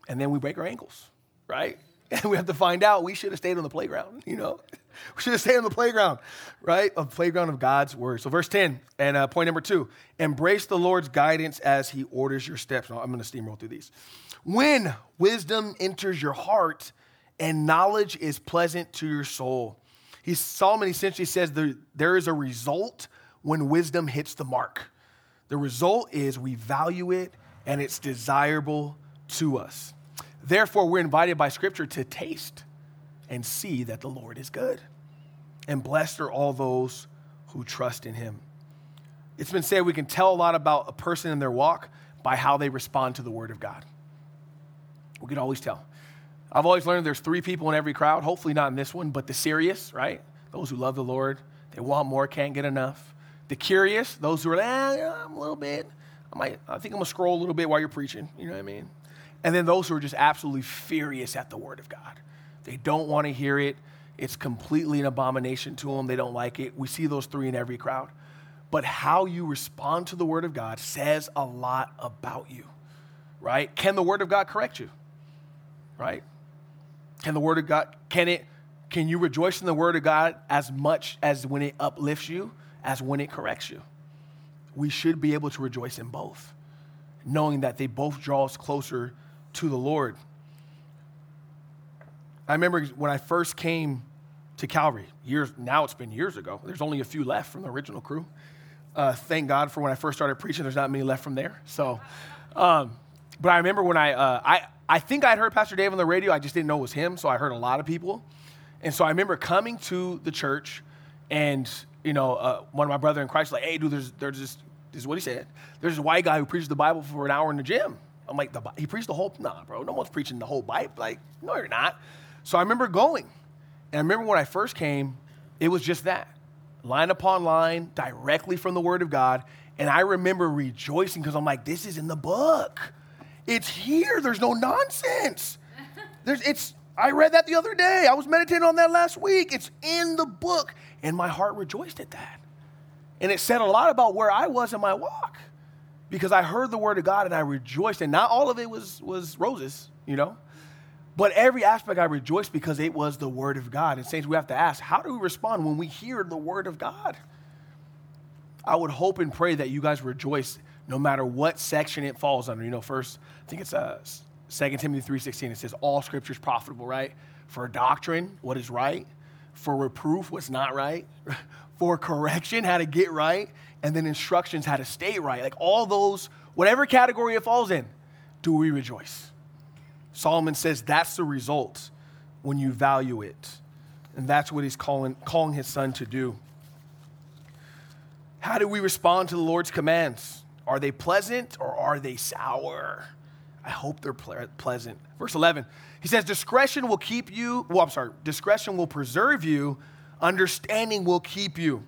[SPEAKER 1] And then we break our ankles, right? And we have to find out we should have stayed on the playground, you know? We should have stayed on the playground, right? A playground of God's word. So, verse 10, and uh, point number two embrace the Lord's guidance as he orders your steps. Now, I'm going to steamroll through these. When wisdom enters your heart and knowledge is pleasant to your soul. He, Solomon essentially says there, there is a result when wisdom hits the mark. The result is we value it and it's desirable to us. Therefore, we're invited by Scripture to taste and see that the Lord is good. And blessed are all those who trust in him. It's been said we can tell a lot about a person in their walk by how they respond to the word of God. We can always tell. I've always learned there's three people in every crowd, hopefully not in this one, but the serious, right? Those who love the Lord, they want more, can't get enough. The curious, those who are, eh, I'm a little bit, I might, I think I'm gonna scroll a little bit while you're preaching, you know what I mean? And then those who are just absolutely furious at the word of God. They don't want to hear it. It's completely an abomination to them. They don't like it. We see those three in every crowd. But how you respond to the word of God says a lot about you, right? Can the word of God correct you? Right? Can the word of God, can it, can you rejoice in the word of God as much as when it uplifts you, as when it corrects you? We should be able to rejoice in both, knowing that they both draw us closer to the Lord. I remember when I first came to Calvary, years, now it's been years ago. There's only a few left from the original crew. Uh, thank God for when I first started preaching, there's not many left from there. So, um, but I remember when I, uh, I, I think I'd heard Pastor Dave on the radio, I just didn't know it was him, so I heard a lot of people. And so I remember coming to the church, and, you know, uh, one of my brother in Christ like, hey, dude, there's, there's this, this is what he said. There's this white guy who preaches the Bible for an hour in the gym. I'm like, the, he preached the whole, nah, bro, no one's preaching the whole Bible. Like, no, you're not. So I remember going. And I remember when I first came, it was just that line upon line, directly from the Word of God. And I remember rejoicing because I'm like, this is in the book. It's here. There's no nonsense. There's, it's, I read that the other day. I was meditating on that last week. It's in the book. And my heart rejoiced at that. And it said a lot about where I was in my walk because I heard the word of God and I rejoiced. And not all of it was, was roses, you know? But every aspect I rejoiced because it was the word of God. And saints, we have to ask, how do we respond when we hear the word of God? I would hope and pray that you guys rejoice no matter what section it falls under. You know, first, I think it's uh, 2 Timothy 3.16. It says, all scripture is profitable, right? For doctrine, what is right. For reproof, what's not right. For correction, how to get right. And then instructions, how to stay right. Like all those, whatever category it falls in, do we rejoice? Solomon says that's the result when you value it. And that's what he's calling, calling his son to do. How do we respond to the Lord's commands? Are they pleasant or are they sour? I hope they're ple- pleasant. Verse 11, he says, Discretion will keep you, well, I'm sorry, discretion will preserve you, understanding will keep you.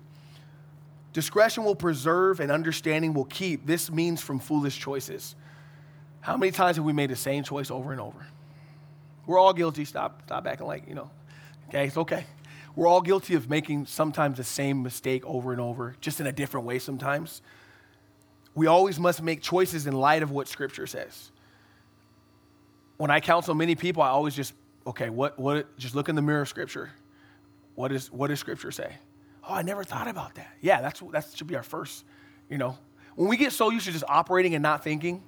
[SPEAKER 1] Discretion will preserve and understanding will keep. This means from foolish choices. How many times have we made the same choice over and over? We're all guilty. Stop, stop acting like, you know, okay, it's okay. We're all guilty of making sometimes the same mistake over and over, just in a different way sometimes. We always must make choices in light of what Scripture says. When I counsel many people, I always just okay, what, what, just look in the mirror of Scripture. What, is, what does Scripture say? Oh, I never thought about that. Yeah, that's, that should be our first, you know. When we get so used to just operating and not thinking,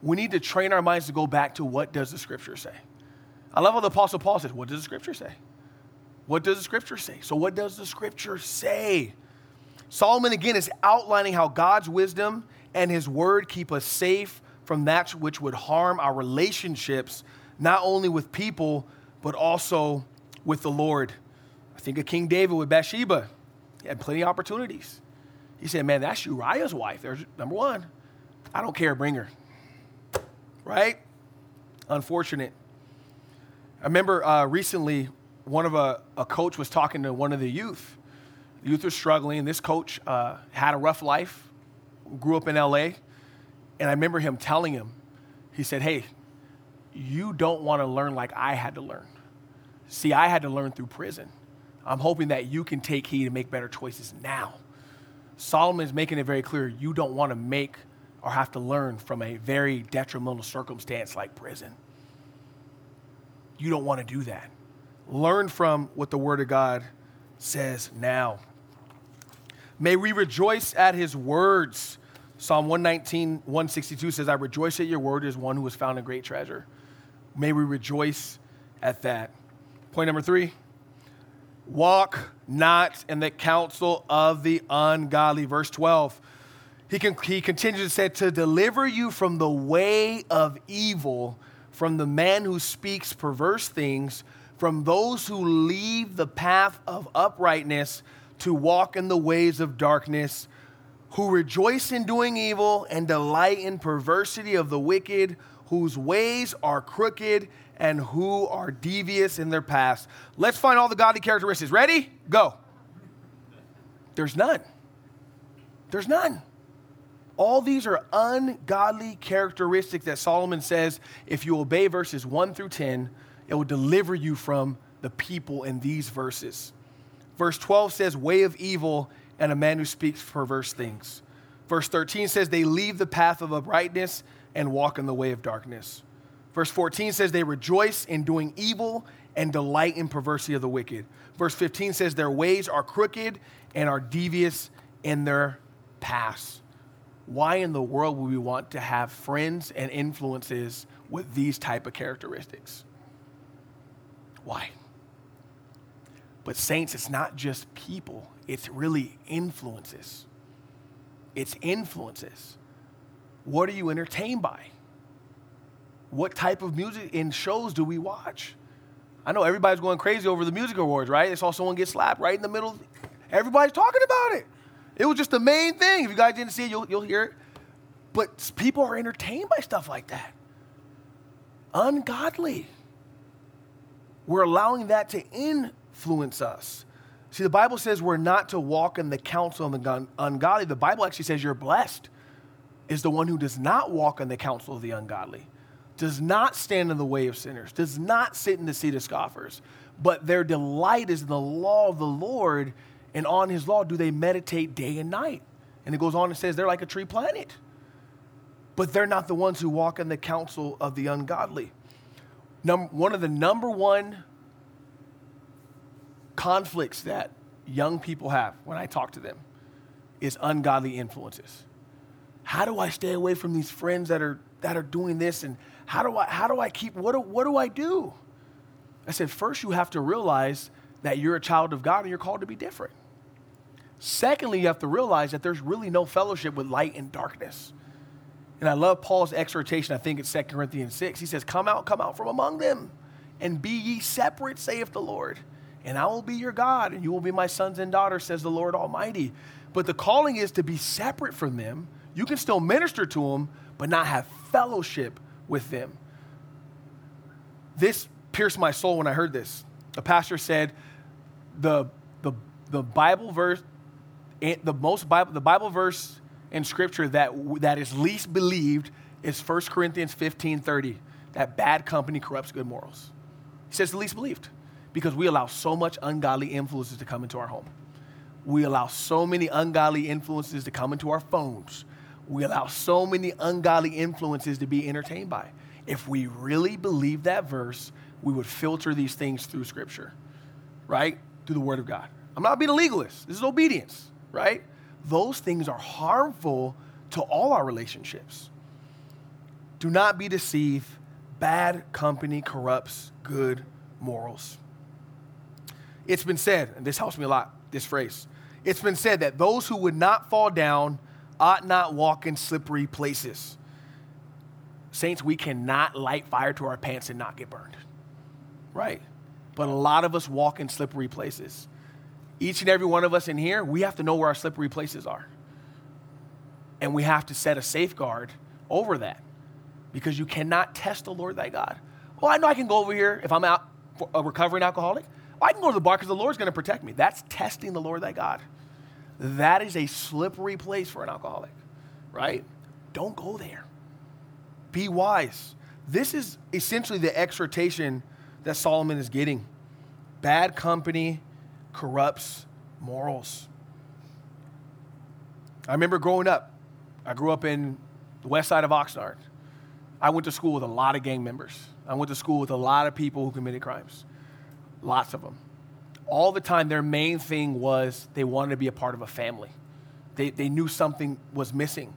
[SPEAKER 1] we need to train our minds to go back to what does the Scripture say? I love what the Apostle Paul says. What does the Scripture say? What does the Scripture say? So, what does the Scripture say? Solomon again is outlining how God's wisdom and his word keep us safe from that which would harm our relationships, not only with people, but also with the Lord. I think of King David with Bathsheba. He had plenty of opportunities. He said, Man, that's Uriah's wife. There's number one. I don't care, bring her. Right? Unfortunate. I remember uh, recently one of a, a coach was talking to one of the youth. The youth was struggling. This coach uh, had a rough life, grew up in LA, and I remember him telling him, he said, Hey, you don't want to learn like I had to learn. See, I had to learn through prison. I'm hoping that you can take heed and make better choices now. Solomon is making it very clear you don't want to make or have to learn from a very detrimental circumstance like prison. You don't want to do that. Learn from what the Word of God says now. May we rejoice at His words Psalm 119, 162 says, I rejoice at your word as one who has found a great treasure. May we rejoice at that. Point number three walk not in the counsel of the ungodly. Verse 12. He, he continues to say, To deliver you from the way of evil, from the man who speaks perverse things, from those who leave the path of uprightness to walk in the ways of darkness who rejoice in doing evil and delight in perversity of the wicked, whose ways are crooked and who are devious in their paths. Let's find all the godly characteristics. Ready? Go. There's none. There's none. All these are ungodly characteristics that Solomon says if you obey verses 1 through 10, it will deliver you from the people in these verses. Verse 12 says, Way of evil and a man who speaks perverse things. Verse 13 says, They leave the path of uprightness and walk in the way of darkness. Verse 14 says, They rejoice in doing evil and delight in perversity of the wicked. Verse 15 says, Their ways are crooked and are devious in their paths. Why in the world would we want to have friends and influences with these type of characteristics? Why? But, saints, it's not just people, it's really influences. It's influences. What are you entertained by? What type of music and shows do we watch? I know everybody's going crazy over the music awards, right? They saw someone get slapped right in the middle. Everybody's talking about it. It was just the main thing. If you guys didn't see it, you'll, you'll hear it. But people are entertained by stuff like that. Ungodly. We're allowing that to influence us. See, the Bible says we're not to walk in the counsel of the ungodly. The Bible actually says you're blessed is the one who does not walk in the counsel of the ungodly, does not stand in the way of sinners, does not sit in the seat of scoffers, but their delight is in the law of the Lord, and on his law do they meditate day and night. And it goes on and says they're like a tree planted. But they're not the ones who walk in the counsel of the ungodly. Number, one of the number one conflicts that young people have when I talk to them is ungodly influences. How do I stay away from these friends that are that are doing this and how do I how do I keep what do, what do I do? I said first you have to realize that you're a child of God and you're called to be different. Secondly, you have to realize that there's really no fellowship with light and darkness. And I love Paul's exhortation, I think it's 2 Corinthians 6. He says, Come out, come out from among them, and be ye separate, saith the Lord and I will be your God, and you will be my sons and daughters, says the Lord Almighty. But the calling is to be separate from them. You can still minister to them, but not have fellowship with them. This pierced my soul when I heard this. The pastor said, the, the, the Bible verse, the most Bible, the Bible verse in Scripture that, that is least believed is 1 Corinthians 15 30, that bad company corrupts good morals. He says the least believed because we allow so much ungodly influences to come into our home. We allow so many ungodly influences to come into our phones. We allow so many ungodly influences to be entertained by. If we really believe that verse, we would filter these things through Scripture, right? Through the Word of God. I'm not being a legalist. This is obedience, right? Those things are harmful to all our relationships. Do not be deceived. Bad company corrupts good morals. It's been said, and this helps me a lot, this phrase. It's been said that those who would not fall down ought not walk in slippery places. Saints, we cannot light fire to our pants and not get burned. Right. But a lot of us walk in slippery places. Each and every one of us in here, we have to know where our slippery places are. And we have to set a safeguard over that because you cannot test the Lord thy God. Well, I know I can go over here if I'm out a recovering alcoholic. I can go to the bar because the Lord's going to protect me. That's testing the Lord thy God. That is a slippery place for an alcoholic, right? Don't go there. Be wise. This is essentially the exhortation that Solomon is getting. Bad company corrupts morals. I remember growing up, I grew up in the west side of Oxnard. I went to school with a lot of gang members. I went to school with a lot of people who committed crimes, lots of them. All the time, their main thing was they wanted to be a part of a family. They, they knew something was missing.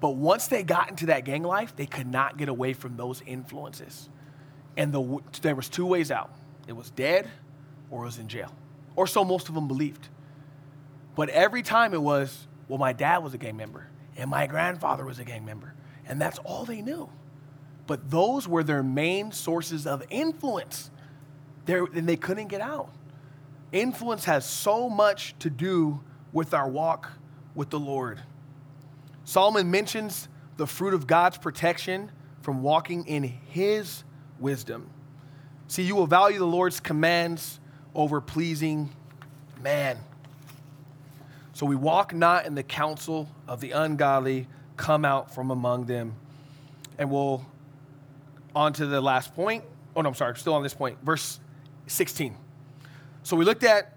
[SPEAKER 1] But once they got into that gang life, they could not get away from those influences. And the, there was two ways out. It was dead or it was in jail. Or so most of them believed. But every time it was, well, my dad was a gang member and my grandfather was a gang member. And that's all they knew but those were their main sources of influence. And they couldn't get out. Influence has so much to do with our walk with the Lord. Solomon mentions the fruit of God's protection from walking in his wisdom. See, you will value the Lord's commands over pleasing man. So we walk not in the counsel of the ungodly, come out from among them. And we'll on to the last point. Oh, no, I'm sorry, still on this point. Verse 16. So we looked at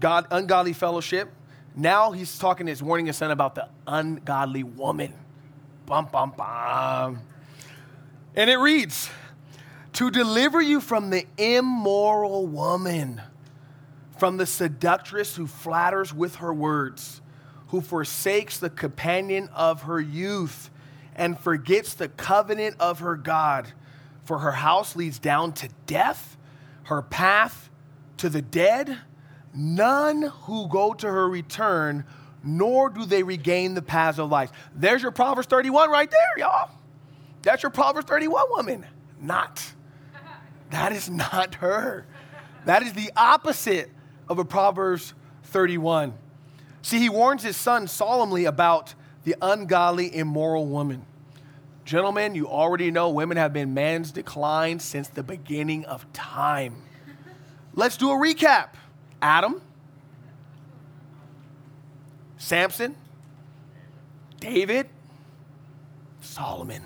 [SPEAKER 1] God, ungodly fellowship. Now he's talking, he's warning his son about the ungodly woman. Bum, bum, bum. And it reads, to deliver you from the immoral woman, from the seductress who flatters with her words, who forsakes the companion of her youth and forgets the covenant of her God. For her house leads down to death, her path to the dead. None who go to her return, nor do they regain the paths of life. There's your Proverbs 31 right there, y'all. That's your Proverbs 31 woman. Not. That is not her. That is the opposite of a Proverbs 31. See, he warns his son solemnly about the ungodly, immoral woman. Gentlemen, you already know women have been man's decline since the beginning of time. Let's do a recap Adam, Samson, David, Solomon.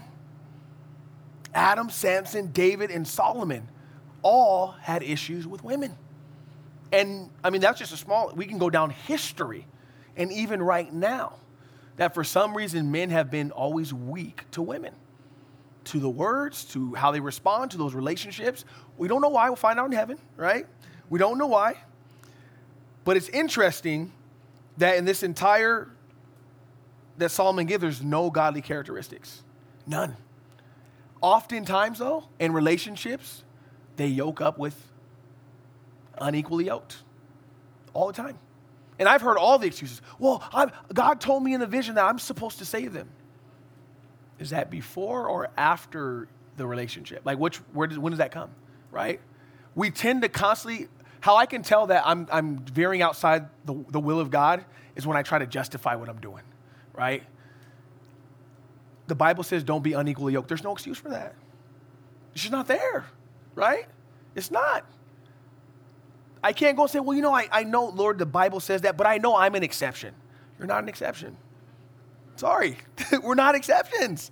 [SPEAKER 1] Adam, Samson, David, and Solomon all had issues with women. And I mean, that's just a small, we can go down history. And even right now, that for some reason men have been always weak to women, to the words, to how they respond to those relationships. We don't know why. We'll find out in heaven, right? We don't know why. But it's interesting that in this entire that Solomon gives, there's no godly characteristics. None. Oftentimes, though, in relationships, they yoke up with unequally yoked all the time. And I've heard all the excuses. Well, I'm, God told me in a vision that I'm supposed to save them. Is that before or after the relationship? Like, which, where does, when does that come? Right? We tend to constantly, how I can tell that I'm, I'm veering outside the, the will of God is when I try to justify what I'm doing, right? The Bible says don't be unequally yoked. There's no excuse for that. It's just not there, right? It's not. I can't go and say, well, you know, I, I know, Lord, the Bible says that, but I know I'm an exception. You're not an exception. Sorry, we're not exceptions.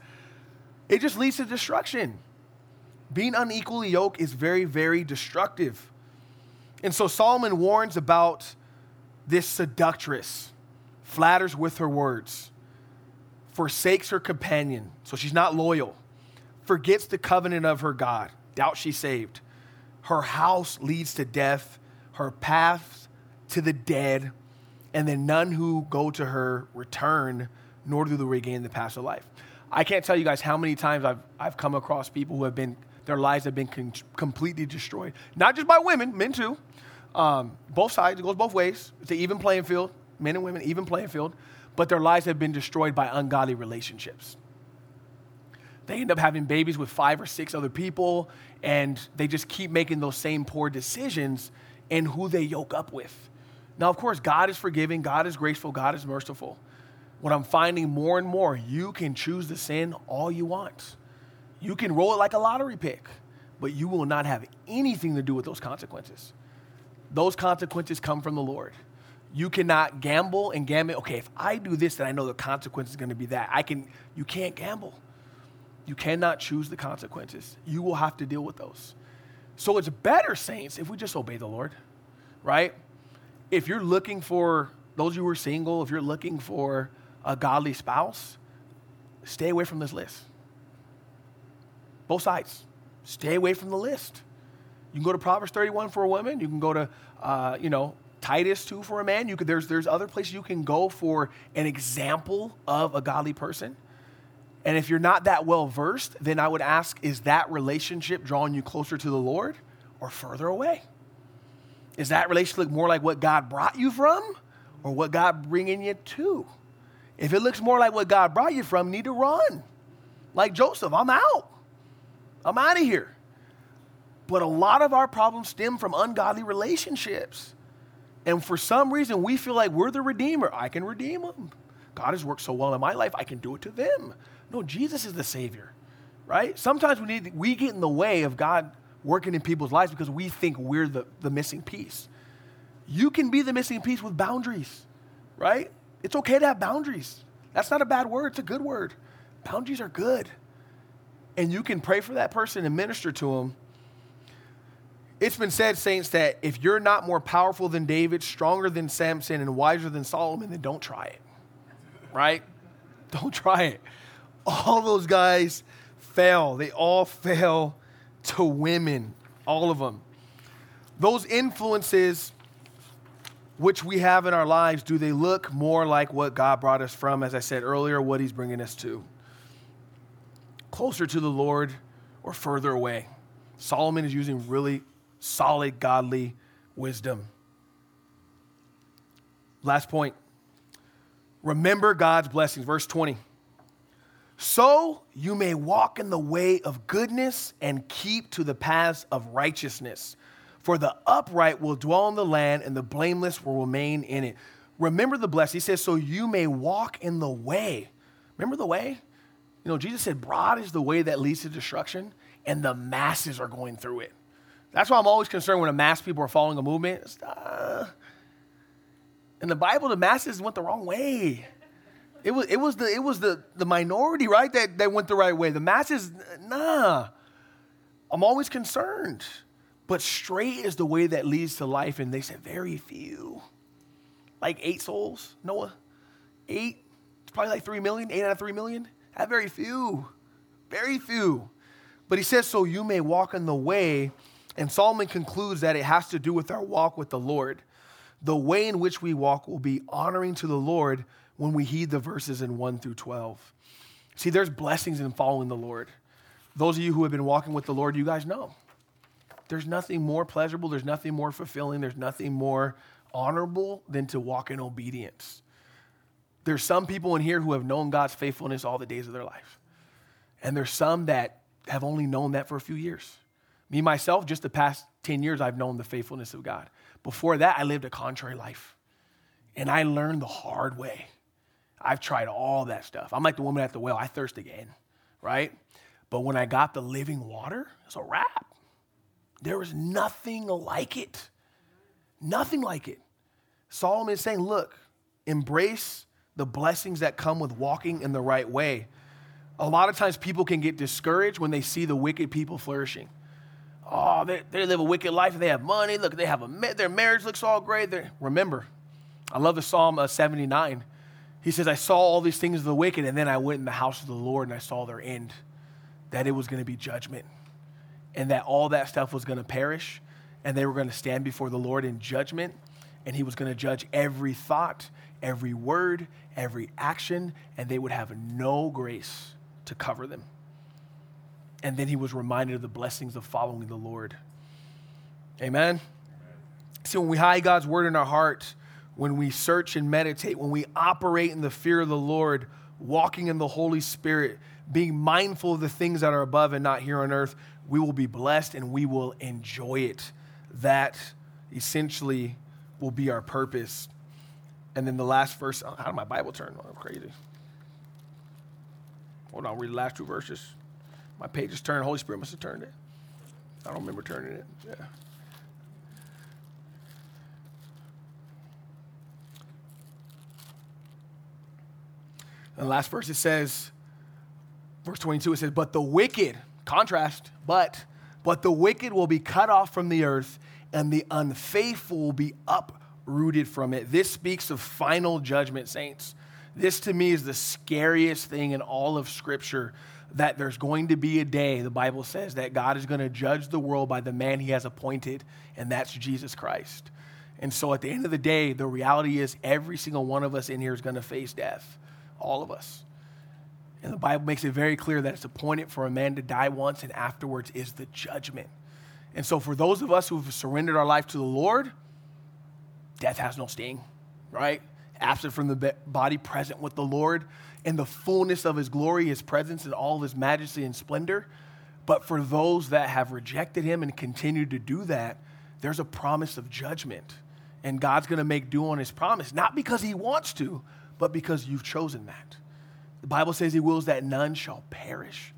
[SPEAKER 1] It just leads to destruction. Being unequally yoked is very, very destructive. And so Solomon warns about this seductress, flatters with her words, forsakes her companion, so she's not loyal, forgets the covenant of her God. doubt she's saved. Her house leads to death, her paths to the dead, and then none who go to her return, nor do they regain the past of life. I can't tell you guys how many times I've, I've come across people who have been, their lives have been con- completely destroyed. Not just by women, men too. Um, both sides, it goes both ways. It's an even playing field, men and women, even playing field. But their lives have been destroyed by ungodly relationships. They end up having babies with five or six other people, and they just keep making those same poor decisions in who they yoke up with. Now, of course, God is forgiving, God is graceful, God is merciful. What I'm finding more and more, you can choose to sin all you want. You can roll it like a lottery pick, but you will not have anything to do with those consequences. Those consequences come from the Lord. You cannot gamble and gamble. Okay, if I do this, then I know the consequence is going to be that. I can. You can't gamble. You cannot choose the consequences. You will have to deal with those. So it's better, saints, if we just obey the Lord, right? If you're looking for those you who are single, if you're looking for a godly spouse, stay away from this list. Both sides. Stay away from the list. You can go to Proverbs 31 for a woman. You can go to, uh, you know, Titus 2 for a man. You could, there's, there's other places you can go for an example of a godly person. And if you're not that well versed, then I would ask is that relationship drawing you closer to the Lord or further away? Is that relationship more like what God brought you from or what God bringing you to? If it looks more like what God brought you from, you need to run. Like Joseph, I'm out. I'm out of here. But a lot of our problems stem from ungodly relationships. And for some reason, we feel like we're the redeemer. I can redeem them. God has worked so well in my life, I can do it to them. No, Jesus is the Savior, right? Sometimes we, need, we get in the way of God working in people's lives because we think we're the, the missing piece. You can be the missing piece with boundaries, right? It's okay to have boundaries. That's not a bad word, it's a good word. Boundaries are good. And you can pray for that person and minister to them. It's been said, saints, that if you're not more powerful than David, stronger than Samson, and wiser than Solomon, then don't try it. Right? Don't try it. All those guys fail. They all fail to women, all of them. Those influences which we have in our lives, do they look more like what God brought us from, as I said earlier, what He's bringing us to? Closer to the Lord or further away? Solomon is using really solid, godly wisdom. Last point. Remember God's blessings. Verse 20. So you may walk in the way of goodness and keep to the paths of righteousness for the upright will dwell in the land, and the blameless will remain in it. Remember the blessed. He says, so you may walk in the way. Remember the way? You know, Jesus said, broad is the way that leads to destruction, and the masses are going through it. That's why I'm always concerned when a mass people are following a movement. Uh, in the Bible, the masses went the wrong way. It was, it was, the, it was the, the minority, right, that, that went the right way. The masses, nah. I'm always concerned. But straight is the way that leads to life. And they said, very few. Like eight souls, Noah? Eight? It's probably like three million, eight out of three million. That very few. Very few. But he says, so you may walk in the way. And Solomon concludes that it has to do with our walk with the Lord. The way in which we walk will be honoring to the Lord when we heed the verses in 1 through 12. See, there's blessings in following the Lord. Those of you who have been walking with the Lord, you guys know. There's nothing more pleasurable, there's nothing more fulfilling, there's nothing more honorable than to walk in obedience. There's some people in here who have known God's faithfulness all the days of their life. And there's some that have only known that for a few years. Me, myself, just the past 10 years, I've known the faithfulness of God. Before that, I lived a contrary life. And I learned the hard way. I've tried all that stuff. I'm like the woman at the well, I thirst again, right? But when I got the living water, it's a wrap. There was nothing like it. Nothing like it. Solomon is saying, look, embrace the blessings that come with walking in the right way. A lot of times people can get discouraged when they see the wicked people flourishing. Oh, they, they live a wicked life and they have money. Look, they have a, their marriage looks all great. They're, remember, I love the Psalm uh, 79. He says, I saw all these things of the wicked, and then I went in the house of the Lord and I saw their end, that it was going to be judgment. and that all that stuff was going to perish and they were going to stand before the Lord in judgment and he was going to judge every thought, every word, every action, and they would have no grace to cover them. And then he was reminded of the blessings of following the Lord. Amen. See, when we hide God's word in our heart, when we search and meditate, when we operate in the fear of the Lord, walking in the Holy Spirit, being mindful of the things that are above and not here on earth, we will be blessed and we will enjoy it. That essentially will be our purpose. And then the last verse, uh, how did my Bible turn? Oh, crazy. Hold on, read the last two verses. My page is turned. Holy Spirit must have turned it. I don't remember turning it. Yeah. And the last verse it says, verse 22, it says, But the wicked, contrast, but, but the wicked will be cut off from the earth, and the unfaithful will be uprooted from it. This speaks of final judgment, saints. This to me is the scariest thing in all of Scripture that there's going to be a day, the Bible says, that God is going to judge the world by the man he has appointed, and that's Jesus Christ. And so at the end of the day, the reality is every single one of us in here is going to face death all of us. And the Bible makes it very clear that it's appointed for a man to die once, and afterwards is the judgment. And so, for those of us who've surrendered our life to the Lord, death has no sting, right? Absent from the body, present with the Lord in the fullness of his glory, his presence, and all of his majesty and splendor. But for those that have rejected him and continue to do that, there's a promise of judgment. And God's going to make due on his promise, not because he wants to, but because you've chosen that. The Bible says he wills that none shall perish.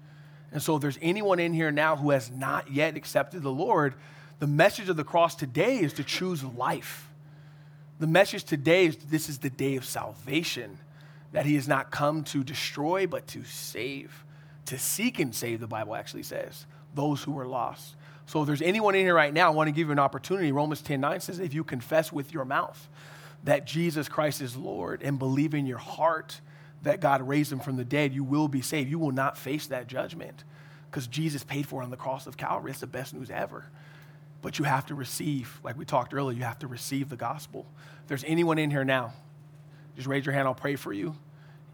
[SPEAKER 1] And so, if there's anyone in here now who has not yet accepted the Lord, the message of the cross today is to choose life. The message today is this is the day of salvation, that he has not come to destroy, but to save, to seek and save, the Bible actually says, those who are lost. So if there's anyone in here right now, I want to give you an opportunity. Romans 10 9 says, if you confess with your mouth that Jesus Christ is Lord and believe in your heart that God raised him from the dead, you will be saved. You will not face that judgment because Jesus paid for it on the cross of Calvary. It's the best news ever. But you have to receive, like we talked earlier, you have to receive the gospel. If there's anyone in here now, just raise your hand, I'll pray for you.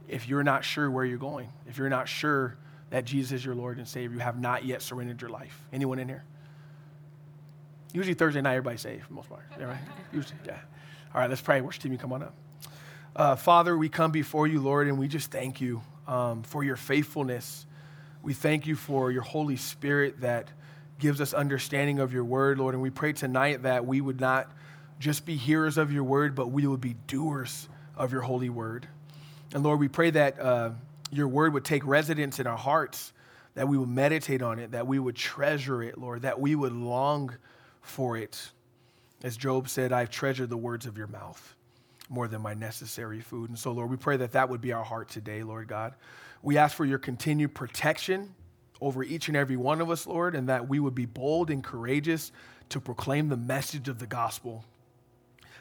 [SPEAKER 1] If you're not sure where you're going, if you're not sure that Jesus is your Lord and Savior, you have not yet surrendered your life. Anyone in here? Usually Thursday night, everybody's saved for the most part. Yeah, right? Usually, yeah. All right, let's pray. Worship team, you come on up. Uh, Father, we come before you, Lord, and we just thank you um, for your faithfulness. We thank you for your Holy Spirit that gives us understanding of your word, Lord. And we pray tonight that we would not just be hearers of your word, but we would be doers of your holy word. And Lord, we pray that uh, your word would take residence in our hearts, that we would meditate on it, that we would treasure it, Lord, that we would long for it. As Job said, I've treasured the words of your mouth more than my necessary food. And so, Lord, we pray that that would be our heart today, Lord God. We ask for your continued protection over each and every one of us, Lord, and that we would be bold and courageous to proclaim the message of the gospel.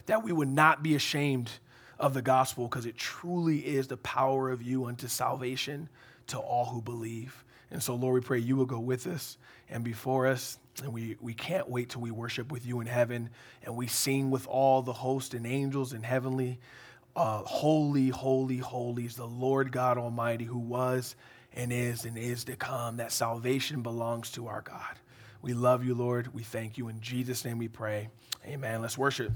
[SPEAKER 1] That we would not be ashamed of the gospel because it truly is the power of you unto salvation to all who believe. And so, Lord, we pray you will go with us and before us. And we, we can't wait till we worship with you in heaven and we sing with all the host and angels in heavenly. Uh, holy, holy, holy is the Lord God Almighty who was and is and is to come. That salvation belongs to our God. We love you, Lord. We thank you. In Jesus' name we pray. Amen. Let's worship.